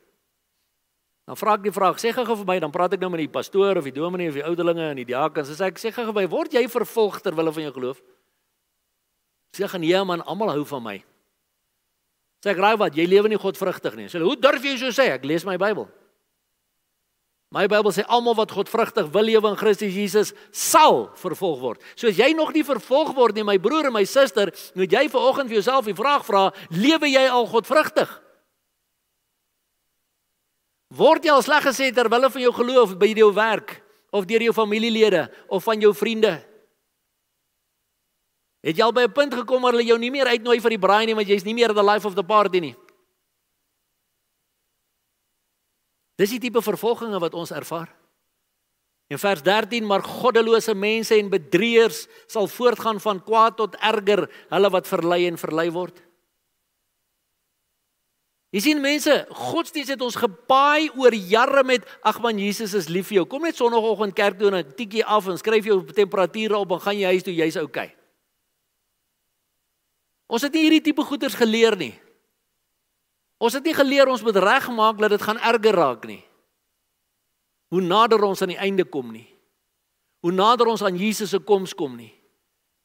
Dan vra ek die vraag, sê gou-gou vir my, dan praat ek nou met die pastoor of die dominee of die ouderlinge en die diakens. Sê ek sê gou-gou vir my, word jy vervolg ter wille van jou geloof? Sê gaan nee man, almal hou van my. Sê ek raai wat, jy lewe nie godvrugtig nie. Sê hoe durf jy so sê? Ek lees my Bybel. My Bybel sê almal wat godvrugtig wil lewe in Christus Jesus sal vervolg word. So as jy nog nie vervolg word nie, my broer en my suster, moet jy vanoggend vir jouself die vraag vra, lewe jy al godvrugtig? Word jy al sleg gesê ter wille van jou geloof by jou werk of deur jou familielede of van jou vriende? Het jy al by 'n punt gekom waar hulle jou nie meer uitnooi vir die braai nie, want jy's nie meer the life of the party nie? Dis die tipe vervolginge wat ons ervaar. In vers 13, maar goddelose mense en bedrieërs sal voortgaan van kwaad tot erger, hulle wat verlei en verlei word. Jy sien mense, godsdienst het ons gepaai oor jare met ag man Jesus is lief vir jou. Kom net sonoggend kerk toe en tikkie af en skryf jou temperature op en gaan jy huis toe, jy's okay. Ons het nie hierdie tipe goeders geleer nie. Ons het nie geleer ons moet regmaak dat dit gaan erger raak nie. Hoe nader ons aan die einde kom nie. Hoe nader ons aan Jesus se koms kom nie.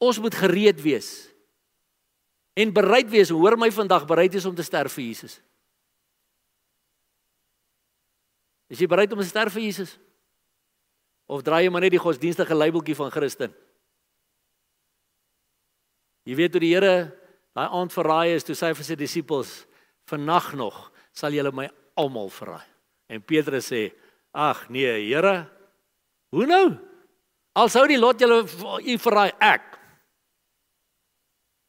Ons moet gereed wees. En bereid wees, hoor my vandag, bereid wees om te sterf vir Jesus. Is jy bereid om te sterf vir Jesus? Of draai jy maar net die godsdienstige labeltjie van Christen? Jy weet hoe die Here daai aand verraai is toe sy vir sy disippels vannag nog sal julle my almal verraai. En Petrus sê: "Ag nee, Here, hoe nou? Al sou die lot julle u verraai ek.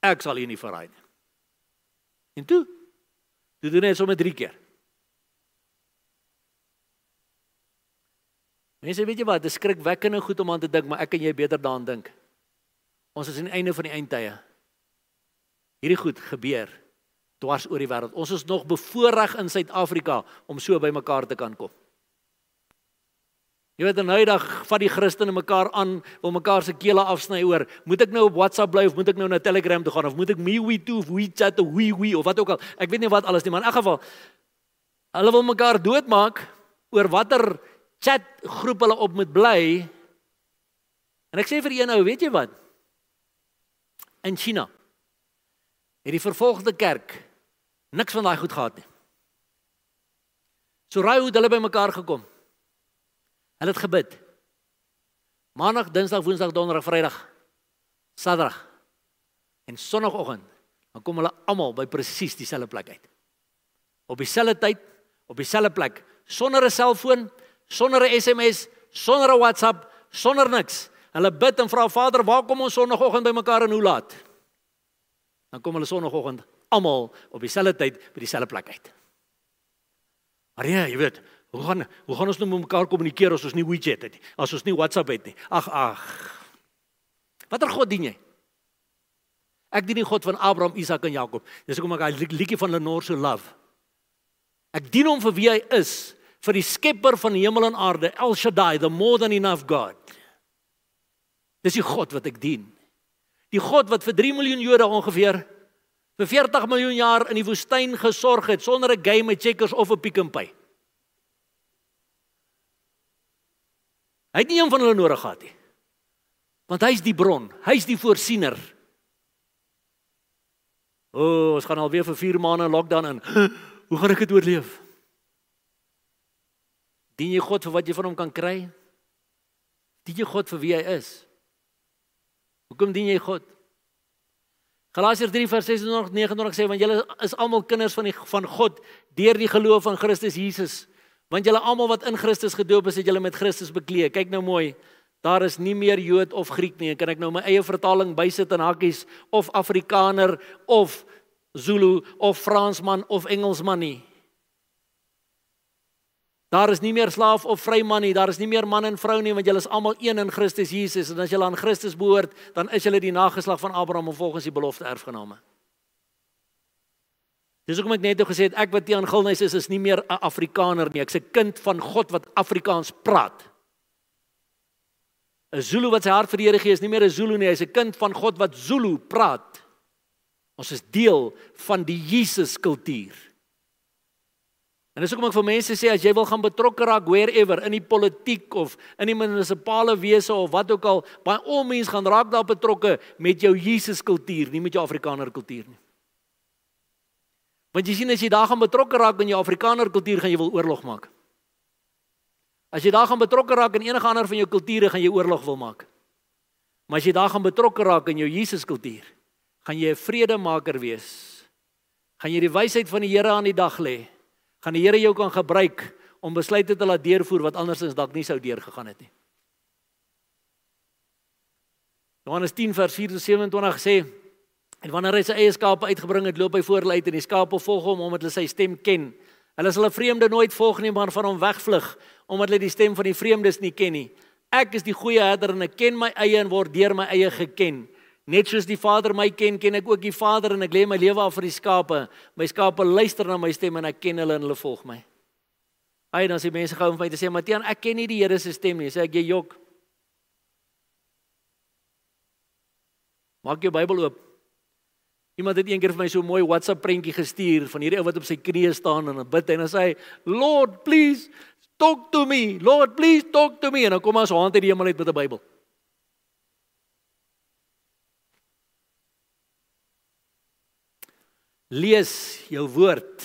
Ek sal u nie verraai nie." En toe toe doen dit sommer 3 keer. Mense weet jy wat, dit skrik wekkende goed om aan te dink, maar ek en jy beter daaraan dink. Ons is aan die einde van die eindtye hierdie goed gebeur dwars oor die wêreld. Ons is nog bevoorreg in Suid-Afrika om so by mekaar te kan kom. Jy weet nou eendag vat die Christene mekaar aan, wil mekaar se kele afsny oor, moet ek nou op WhatsApp bly of moet ek nou na Telegram toe gaan of moet ek MeWe toe of WeChat of WeWe of wat ook al. Ek weet nie wat alles nie, maar in elk geval hulle wil mekaar doodmaak oor watter chat groep hulle op moet bly. En ek sê vir een ou, weet jy wat? In China het die vervolgde kerk niks van daai goed gehad nie. So raai hoe hulle bymekaar gekom. Hulle het gebid. Maandag, Dinsdag, Woensdag, Donderdag, Vrydag, Saterdag en Sondagoggend dan kom hulle almal by presies dieselfde plek uit. Op dieselfde tyd, op dieselfde plek, sonder 'n selfoon, sonder 'n SMS, sonder 'n WhatsApp, sonder niks. Hulle bid en vra Vader, waar kom ons Sondagoggend bymekaar en hoe laat? Dan kom hulle Sondagoggend almal op dieselfde tyd by dieselfde plek uit. Maar ja, jy weet, hoe gaan hoe gaan ons nou met mekaar kommunikeer as ons nie WeChat het nie, as ons nie WhatsApp het nie? Ag ag. Watter God dien jy? Ek dien die God van Abraham, Isak en Jakob. Dis hoekom ek daai liedjie van Lenore so love. Ek dien hom vir wie hy is, vir die skepper van hemel en aarde, El Shaddai, the more than enough God. Dis die God wat ek dien. Die God wat vir 3 miljoen Jode ongeveer vir 40 miljoen jaar in die woestyn gesorg het sonder 'n game met checkers of 'n Pick n Pay. Hy het nie een van hulle nodig gehad nie. Want hy's die bron, hy's die voorsiener. O, oh, ons gaan alweer vir 4 maande in lockdown in. Hoe gaan ek dit oorleef? Dien jy God vir wat jy van hom kan kry? Dien jy God vir wie hy is? Hoekom dien jy God? Galasiërs 3 vers 26 29 sê want julle is almal kinders van die van God deur die geloof in Christus Jesus. Want julle almal wat in Christus gedoop is, het julle met Christus bekleed. Kyk nou mooi. Daar is nie meer Jood of Griek nie. Kan ek nou my eie vertaling bysit in hakkies of Afrikaner of Zulu of Fransman of Engelsman nie. Daar is nie meer slaaf of vryman nie, daar is nie meer man en vrou nie, want julle is almal een in Christus Jesus en as julle aan Christus behoort, dan is julle die nageslag van Abraham volgens die belofte erfgename. Dis hoekom ek net nou gesê het ek wat Tiaan Gilnys is is nie meer 'n Afrikaner nie, ek's 'n kind van God wat Afrikaans praat. 'n Zulu wat sy hart vir die Here gee is nie meer 'n Zulu nie, hy's 'n kind van God wat Zulu praat. Ons is deel van die Jesus kultuur. En dis hoekom ek vir mense sê as jy wil gaan betrokke raak wherever in die politiek of in die munisipale wese of wat ook al, baie al mense gaan raak daar betrokke met jou Jesus kultuur, nie met jou Afrikaner kultuur nie. Want jy sien as jy daar gaan betrokke raak in jou Afrikaner kultuur, gaan jy wil oorlog maak. As jy daar gaan betrokke raak in enige ander van jou kulture, gaan jy oorlog wil maak. Maar as jy daar gaan betrokke raak in jou Jesus kultuur, gaan jy 'n vredemaker wees. Gaan jy die wysheid van die Here aan die dag lê? Gaan die Here jou kan gebruik om besluite te laat deurvoer wat andersins dalk nie sou deurgegaan het nie. Johannes 10 vers 4-27 sê en wanneer hy sy eie skape uitgebring het, loop hy voor hulle uit en die skape volg hom omdat hulle sy stem ken. Hulle sal 'n vreemde nooit volg nie, maar van hom wegvlug omdat hulle die stem van die vreemdes nie ken nie. Ek is die goeie herder en ek ken my eie en word deur my eie geken. Net soos die Vader my ken, ken ek ook die Vader en ek lê my lewe af vir die skape. My skape luister na my stem en ek ken hulle en hulle volg my. Ai, dan sê mense gou om my te sê, "Matian, ek ken nie die Here se stem nie." Sê ek, "Jy jok." Maak jou Bybel oop. Iemand het eendag vir my so 'n mooi WhatsApp prentjie gestuur van hierdie ou wat op sy knieë staan en bid en hy sê, "Lord, please talk to me. Lord, please talk to me." En dan kom hy so hand uit die hemel uit met 'n Bybel. Lees jou woord.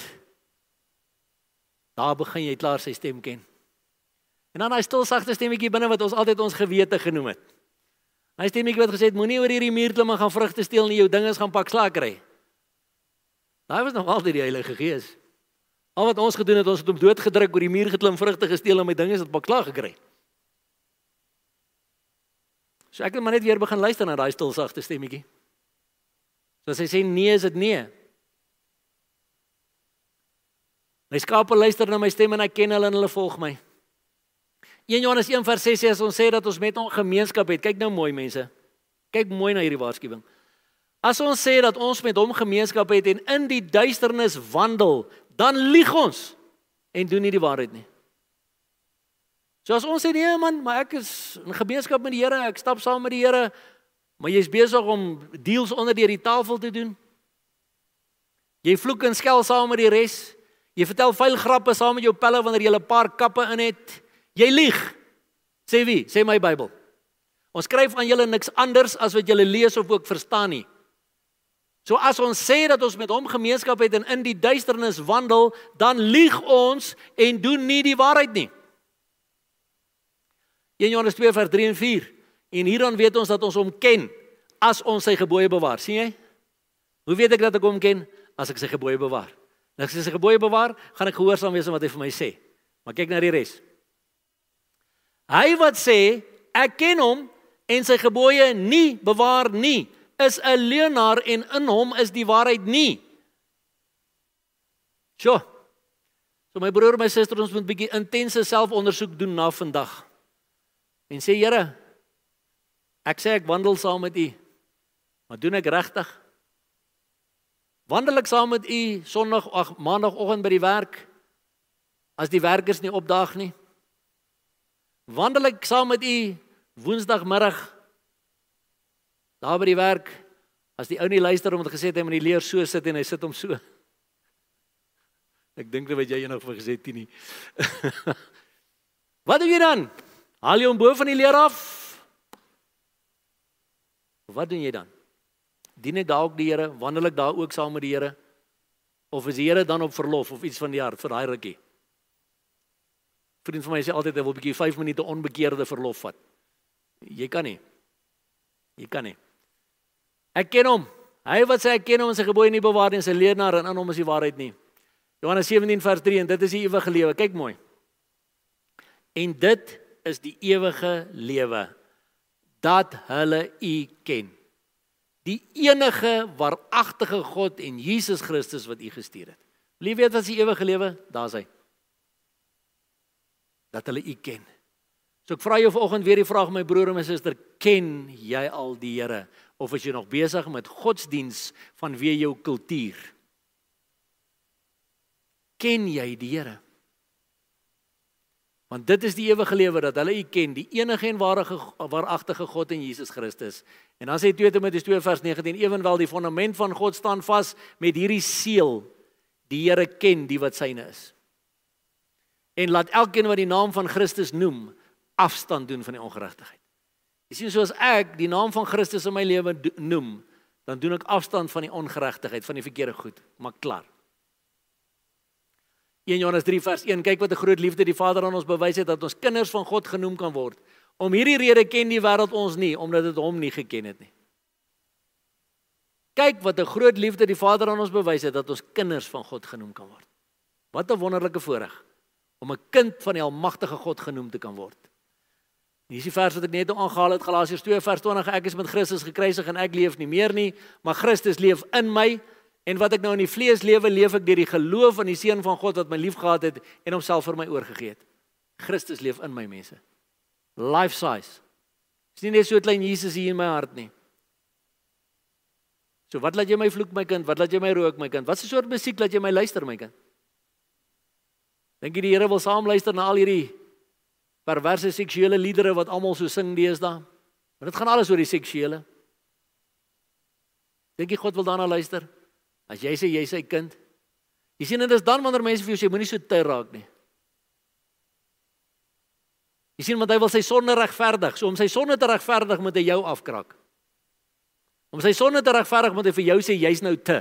Daar begin jy klaar sy stem ken. En dan daai stil sagte stemmetjie binne wat ons altyd ons gewete genoem het. Hy stemmetjie wat gesê het moenie oor hierdie muur klim en gaan vrugte steel nie, jou dinges gaan pak slaag kry. Daai was nog altyd die Heilige Gees. Al wat ons gedoen het, ons het hom doodgedruk oor die muur geklim, vrugte gesteel en my dinges het pak slaag gekry. So ek het maar net weer begin luister na daai stil sagte stemmetjie. So as hy sê nee, is dit nee. My skape luister na my stem en ek ken hulle en hulle volg my. 1 Johannes 1:6 sê as ons sê dat ons met 'n gemeenskap het, kyk nou mooi mense. Kyk mooi na hierdie waarskuwing. As ons sê dat ons met hom gemeenskap het en in die duisternis wandel, dan lieg ons en doen nie die waarheid nie. So as ons sê nee man, maar ek is in gemeenskap met die Here, ek stap saam met die Here, maar jy's besig om deals onder deur die tafel te doen. Jy vloek en skel saam met die res. Jy vertel vuil grappe saam met jou pelle wanneer jy 'n paar kappe in het. Jy lieg. Sê wie? Sê my Bybel. Ons skryf aan julle niks anders as wat julle lees of ook verstaan nie. So as ons sê dat ons met hom gemeenskap het en in die duisternis wandel, dan lieg ons en doen nie die waarheid nie. 1 Johannes 2 vers 3 en 4. En hierdan weet ons dat ons hom ken as ons sy gebooie bewaar. sien jy? Hoe weet ek dat ek hom ken as ek sy gebooie bewaar? Nou as ek gebooie bewaar, gaan ek gehoorsaam wees aan wat hy vir my sê. Maar kyk na die res. Hy wat sê ek ken hom en sy gebooie nie bewaar nie, is 'n leienaar en in hom is die waarheid nie. Sjoe. So my broer en my suster ons moet 'n bietjie intense selfondersoek doen na vandag. En sê Here, ek sê ek wandel saam met U. Maar doen ek regtig? Wandel ek saam met U Sondag ag Maandagoggend by die werk as die werkers nie opdaag nie? Wandel ek saam met U Woensdagmiddag Daar by die werk as die ou nie luister om het gesê het hy moet die leer so sit en hy sit hom so. Ek dink dit wat jy eendag vir gesê het nie. wat doen jy dan? Haal jy hom bo van die leer af? Wat doen jy dan? Dien ek dalk die Here? Wandel ek daar ook saam met die Here? Of is die Here dan op verlof of iets van die hart vir daai rukkie? Vriend van my sê altyd hy wil 'n bietjie 5 minute onbekeerde verlof vat. Jy kan nie. Jy kan nie. Ek ken hom. Hy wat sê ek ken hom en sy gebooie nie bewaar nie, sy leenaar en in hom is die waarheid nie. Johannes 17 vers 3 en dit is die ewige lewe. Kyk mooi. En dit is die ewige lewe dat hulle U ken. Die enige waaragtige God en Jesus Christus wat U gestuur het. Wil jy weet wat die ewige lewe? Daar's hy. Dat hulle U ken. So ek vra jou vanoggend weer die vraag my broer en my suster, ken jy al die Here? of is jy nog besig met godsdiens vanweë jou kultuur? Ken jy die Here? Want dit is die ewige lewe dat hulle U ken, die enige en ware waaragtige God en Jesus Christus. En dan sê 2 Timoteus 2 vers 19, ewenwel die fondament van God staan vas met hierdie seël: Die Here ken die wat syne is. En laat elkeen wat die naam van Christus noem, afstand doen van die ongeregtigheid. Jy sien soos ek die naam van Christus in my lewe noem, dan doen ek afstand van die ongeregtigheid, van die verkeerde goed, maar klaar. 1 Johannes 3 vers 1 kyk wat 'n groot liefde die Vader aan ons bewys het dat ons kinders van God genoem kan word. Om hierdie rede ken die wêreld ons nie omdat dit hom nie geken het nie. Kyk wat 'n groot liefde die Vader aan ons bewys het dat ons kinders van God genoem kan word. Wat 'n wonderlike voorreg om 'n kind van die almagtige God genoem te kan word. Hier is die vers wat ek net aangehaal het Galasiërs 2 vers 20 ek is met Christus gekruisig en ek leef nie meer nie maar Christus leef in my en wat ek nou in die vlees lewe leef ek deur die geloof in die seun van God wat my liefgehad het en homself vir my oorgegee het. Christus leef in my mense. Life size. Dis nie net so 'n klein Jesus hier in my hart nie. So wat laat jy my vloek my kind? Wat laat jy my rook my kind? Wat 'n soort musiek laat jy my luister my kind? Dink jy die Here wil saam luister na al hierdie perverse seksuele liedere wat almal so sing deesdae. Maar dit gaan alles oor die seksuele. Dink jy God wil daarna luister? As jy sê jy sy kind. Jy sien dit is dan wanneer mense vir jou sê moenie so te raak nie. Jy sien want hy wil sy sonde regverdig. So om sy sonde te regverdig moet hy jou afkrak. Om sy sonde te regverdig moet hy vir jou sê jy's nou te.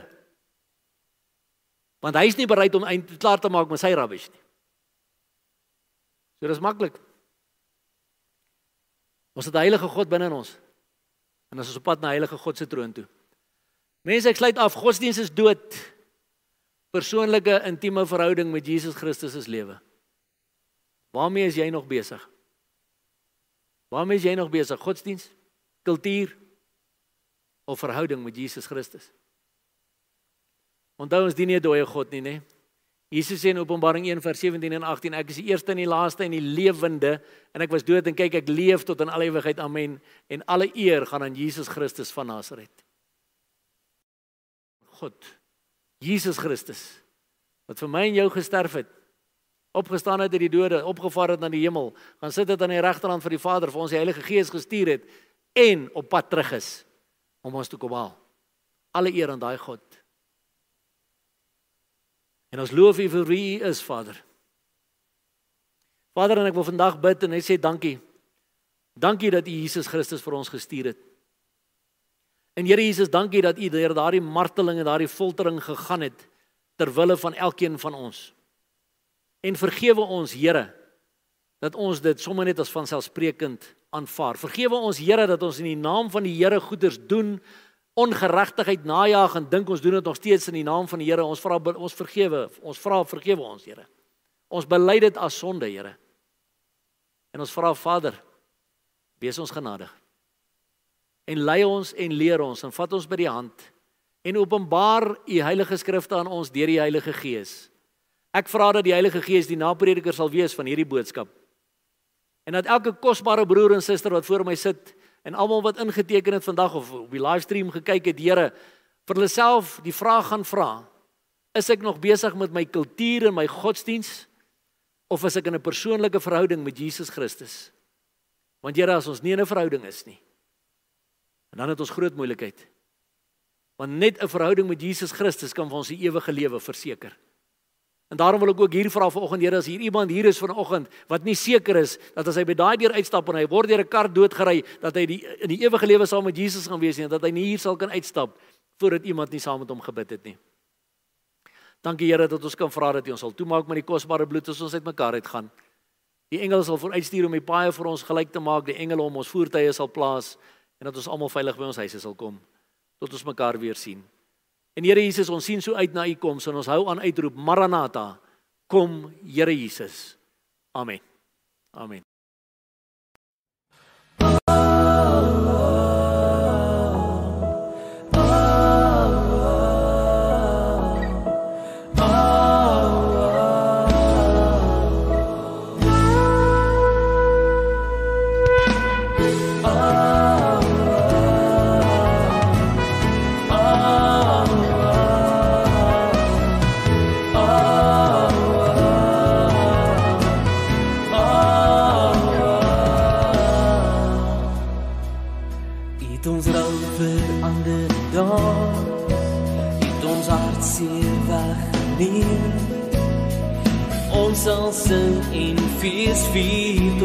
Want hy's nie bereid om eind klaar te maak met sy rubbish nie. So dis maklik. Ons het 'n heilige God binne in ons. En ons is op pad na heilige God se troon toe. Mense, ek sluit af. Godsdiens is dood. Persoonlike intieme verhouding met Jesus Christus is lewe. Waarmee is jy nog besig? Waarmee is jy nog besig? Godsdiens, kultuur of verhouding met Jesus Christus? Onthou ons dien nie 'n dooie God nie? Nee? Jesus sê in Openbaring 1 vers 17 en 18 ek is die eerste en die laaste en die lewende en ek was dood en kyk ek leef tot in alle ewigheid. Amen. En alle eer gaan aan Jesus Christus van Nasaret. God. Jesus Christus wat vir my en jou gesterf het, opgestaan het uit die dode, opgevaar het na die hemel, gaan sit dit aan die regterhand van die Vader vir ons die Heilige Gees gestuur het en op pad terug is om ons te kom haal. Alle eer aan daai God. En ons loof U vir wie U is, Vader. Vader, en ek wil vandag bid en net sê dankie. Dankie dat U Jesus Christus vir ons gestuur het. En Here Jesus, dankie dat U deur daardie marteling en daardie foltering gegaan het ter wille van elkeen van ons. En vergewe ons, Here, dat ons dit sommer net as vanselfsprekend aanvaar. Vergewe ons, Here, dat ons in die naam van die Here goeders doen, ongeregtigheid najag en dink ons doen dit nog steeds in die naam van die Here. Ons vra ons vergewe, ons vra vergewe ons, Here. Ons bely dit as sonde, Here. En ons vra Vader, wees ons genadig. En lei ons en leer ons en vat ons by die hand en openbaar u heilige skrifte aan ons deur die Heilige Gees. Ek vra dat die Heilige Gees die naprediker sal wees van hierdie boodskap. En dat elke kosbare broer en suster wat voor my sit en almal wat ingeteken het vandag of op die livestream gekyk het, Here, vir hulle self die vraag gaan vra: Is ek nog besig met my kultuur en my godsdiens of is ek in 'n persoonlike verhouding met Jesus Christus? Want Here, as ons nie in 'n verhouding is nie, dan het ons groot moeilikheid. Want net 'n verhouding met Jesus Christus kan vir ons die ewige lewe verseker. En daarom wil ek ook hier vra vanoggend Here as hier iemand hier is vanoggend wat nie seker is dat as hy by daai deur uitstap en hy word deur 'n kar doodgery dat hy die in die ewige lewe saam met Jesus gaan wees en dat hy nie hier sal kan uitstap voordat iemand nie saam met hom gebid het nie. Dankie Here dat ons kan vra dat U ons sal toemaak met die kosbare bloed as ons uitmekaar uitgaan. Die engele sal vooruitstuur om die paaie vir ons gelyk te maak, die engele om ons voertuie sal plaas en dat ons almal veilig by ons huise sal kom tot ons mekaar weer sien. En Here Jesus, ons sien so uit na u koms en ons hou aan uitroep Maranatha. Kom Here Jesus. Amen. Amen.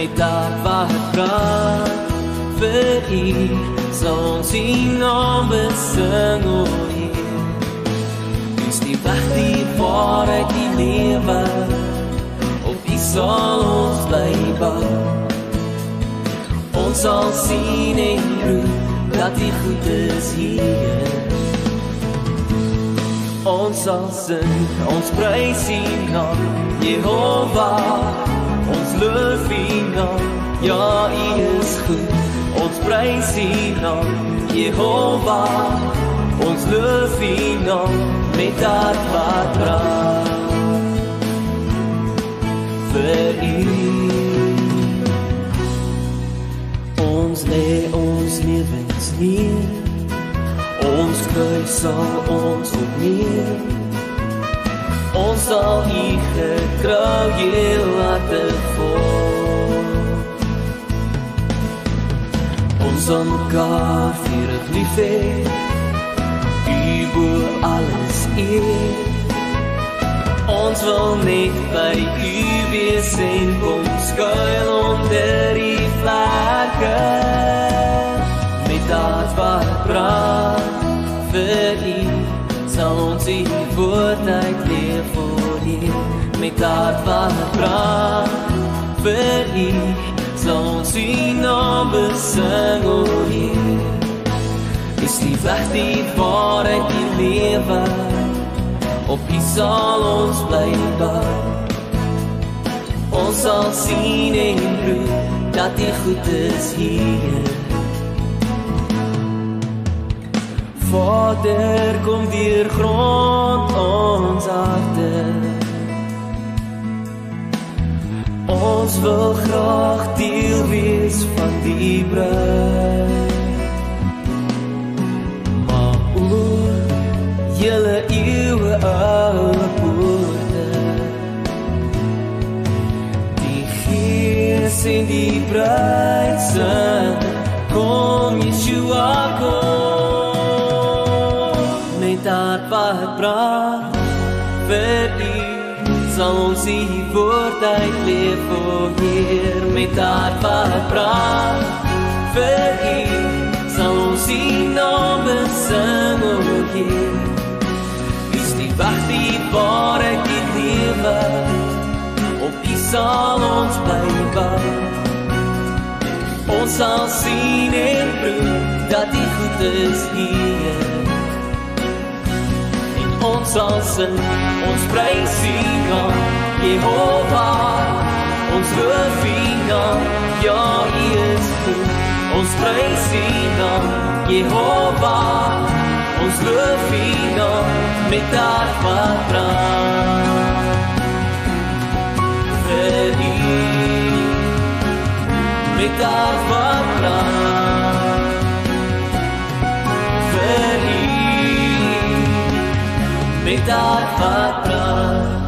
met hart wat brand vir u sal ons u naam besing o u is die weg die waarheid die lewe op u sal ons bly bou ons sal sien en roep dat die goed is hier. Ons sal sing, ons prys U naam, Jehovah. Loof U naam, ja U is goed. Ons prys U naam, Jehovah. Ons loof U naam met hart wat brand. Vir U ons lê ons lewens neer ons kruis sal ons opneer ons sal u getrou heel laat voor. Ons sal mekaar het lief hee u boer alles eer. Ons wil net by U wees en kom skuil onder U vlakke met daad wat brand vir U sal ons U woord uitleef vir U met daad wat brand vir U sal ons U naam besing o Heer is die weg die waarheid die lewe op U sal ons bly bou. Ons sal sien en proe dat U goed is hier. Vader kom deur grond ons harte. Ons wil graag deel wees van die bruid. Maar oor julle eeue oude poorte. Die gees en die bruid sing Kom Yeshua kom wat brand vir u sal ons u woord uitleef o Heer. Met hart wat brand vir u sal ons u naam sing o Heer Is die wag die ware die lewe. Op u sal ons bly wag Ons sal sien en proe dat die goed is hier ons sal sing, ons prys U naam Jehovah Ons loof U naam, ja U is goed. Ons prys U naam Jehovah Ons loof U naam met hart wat brand Vir U. Met hart wat brand बेदार फात्रा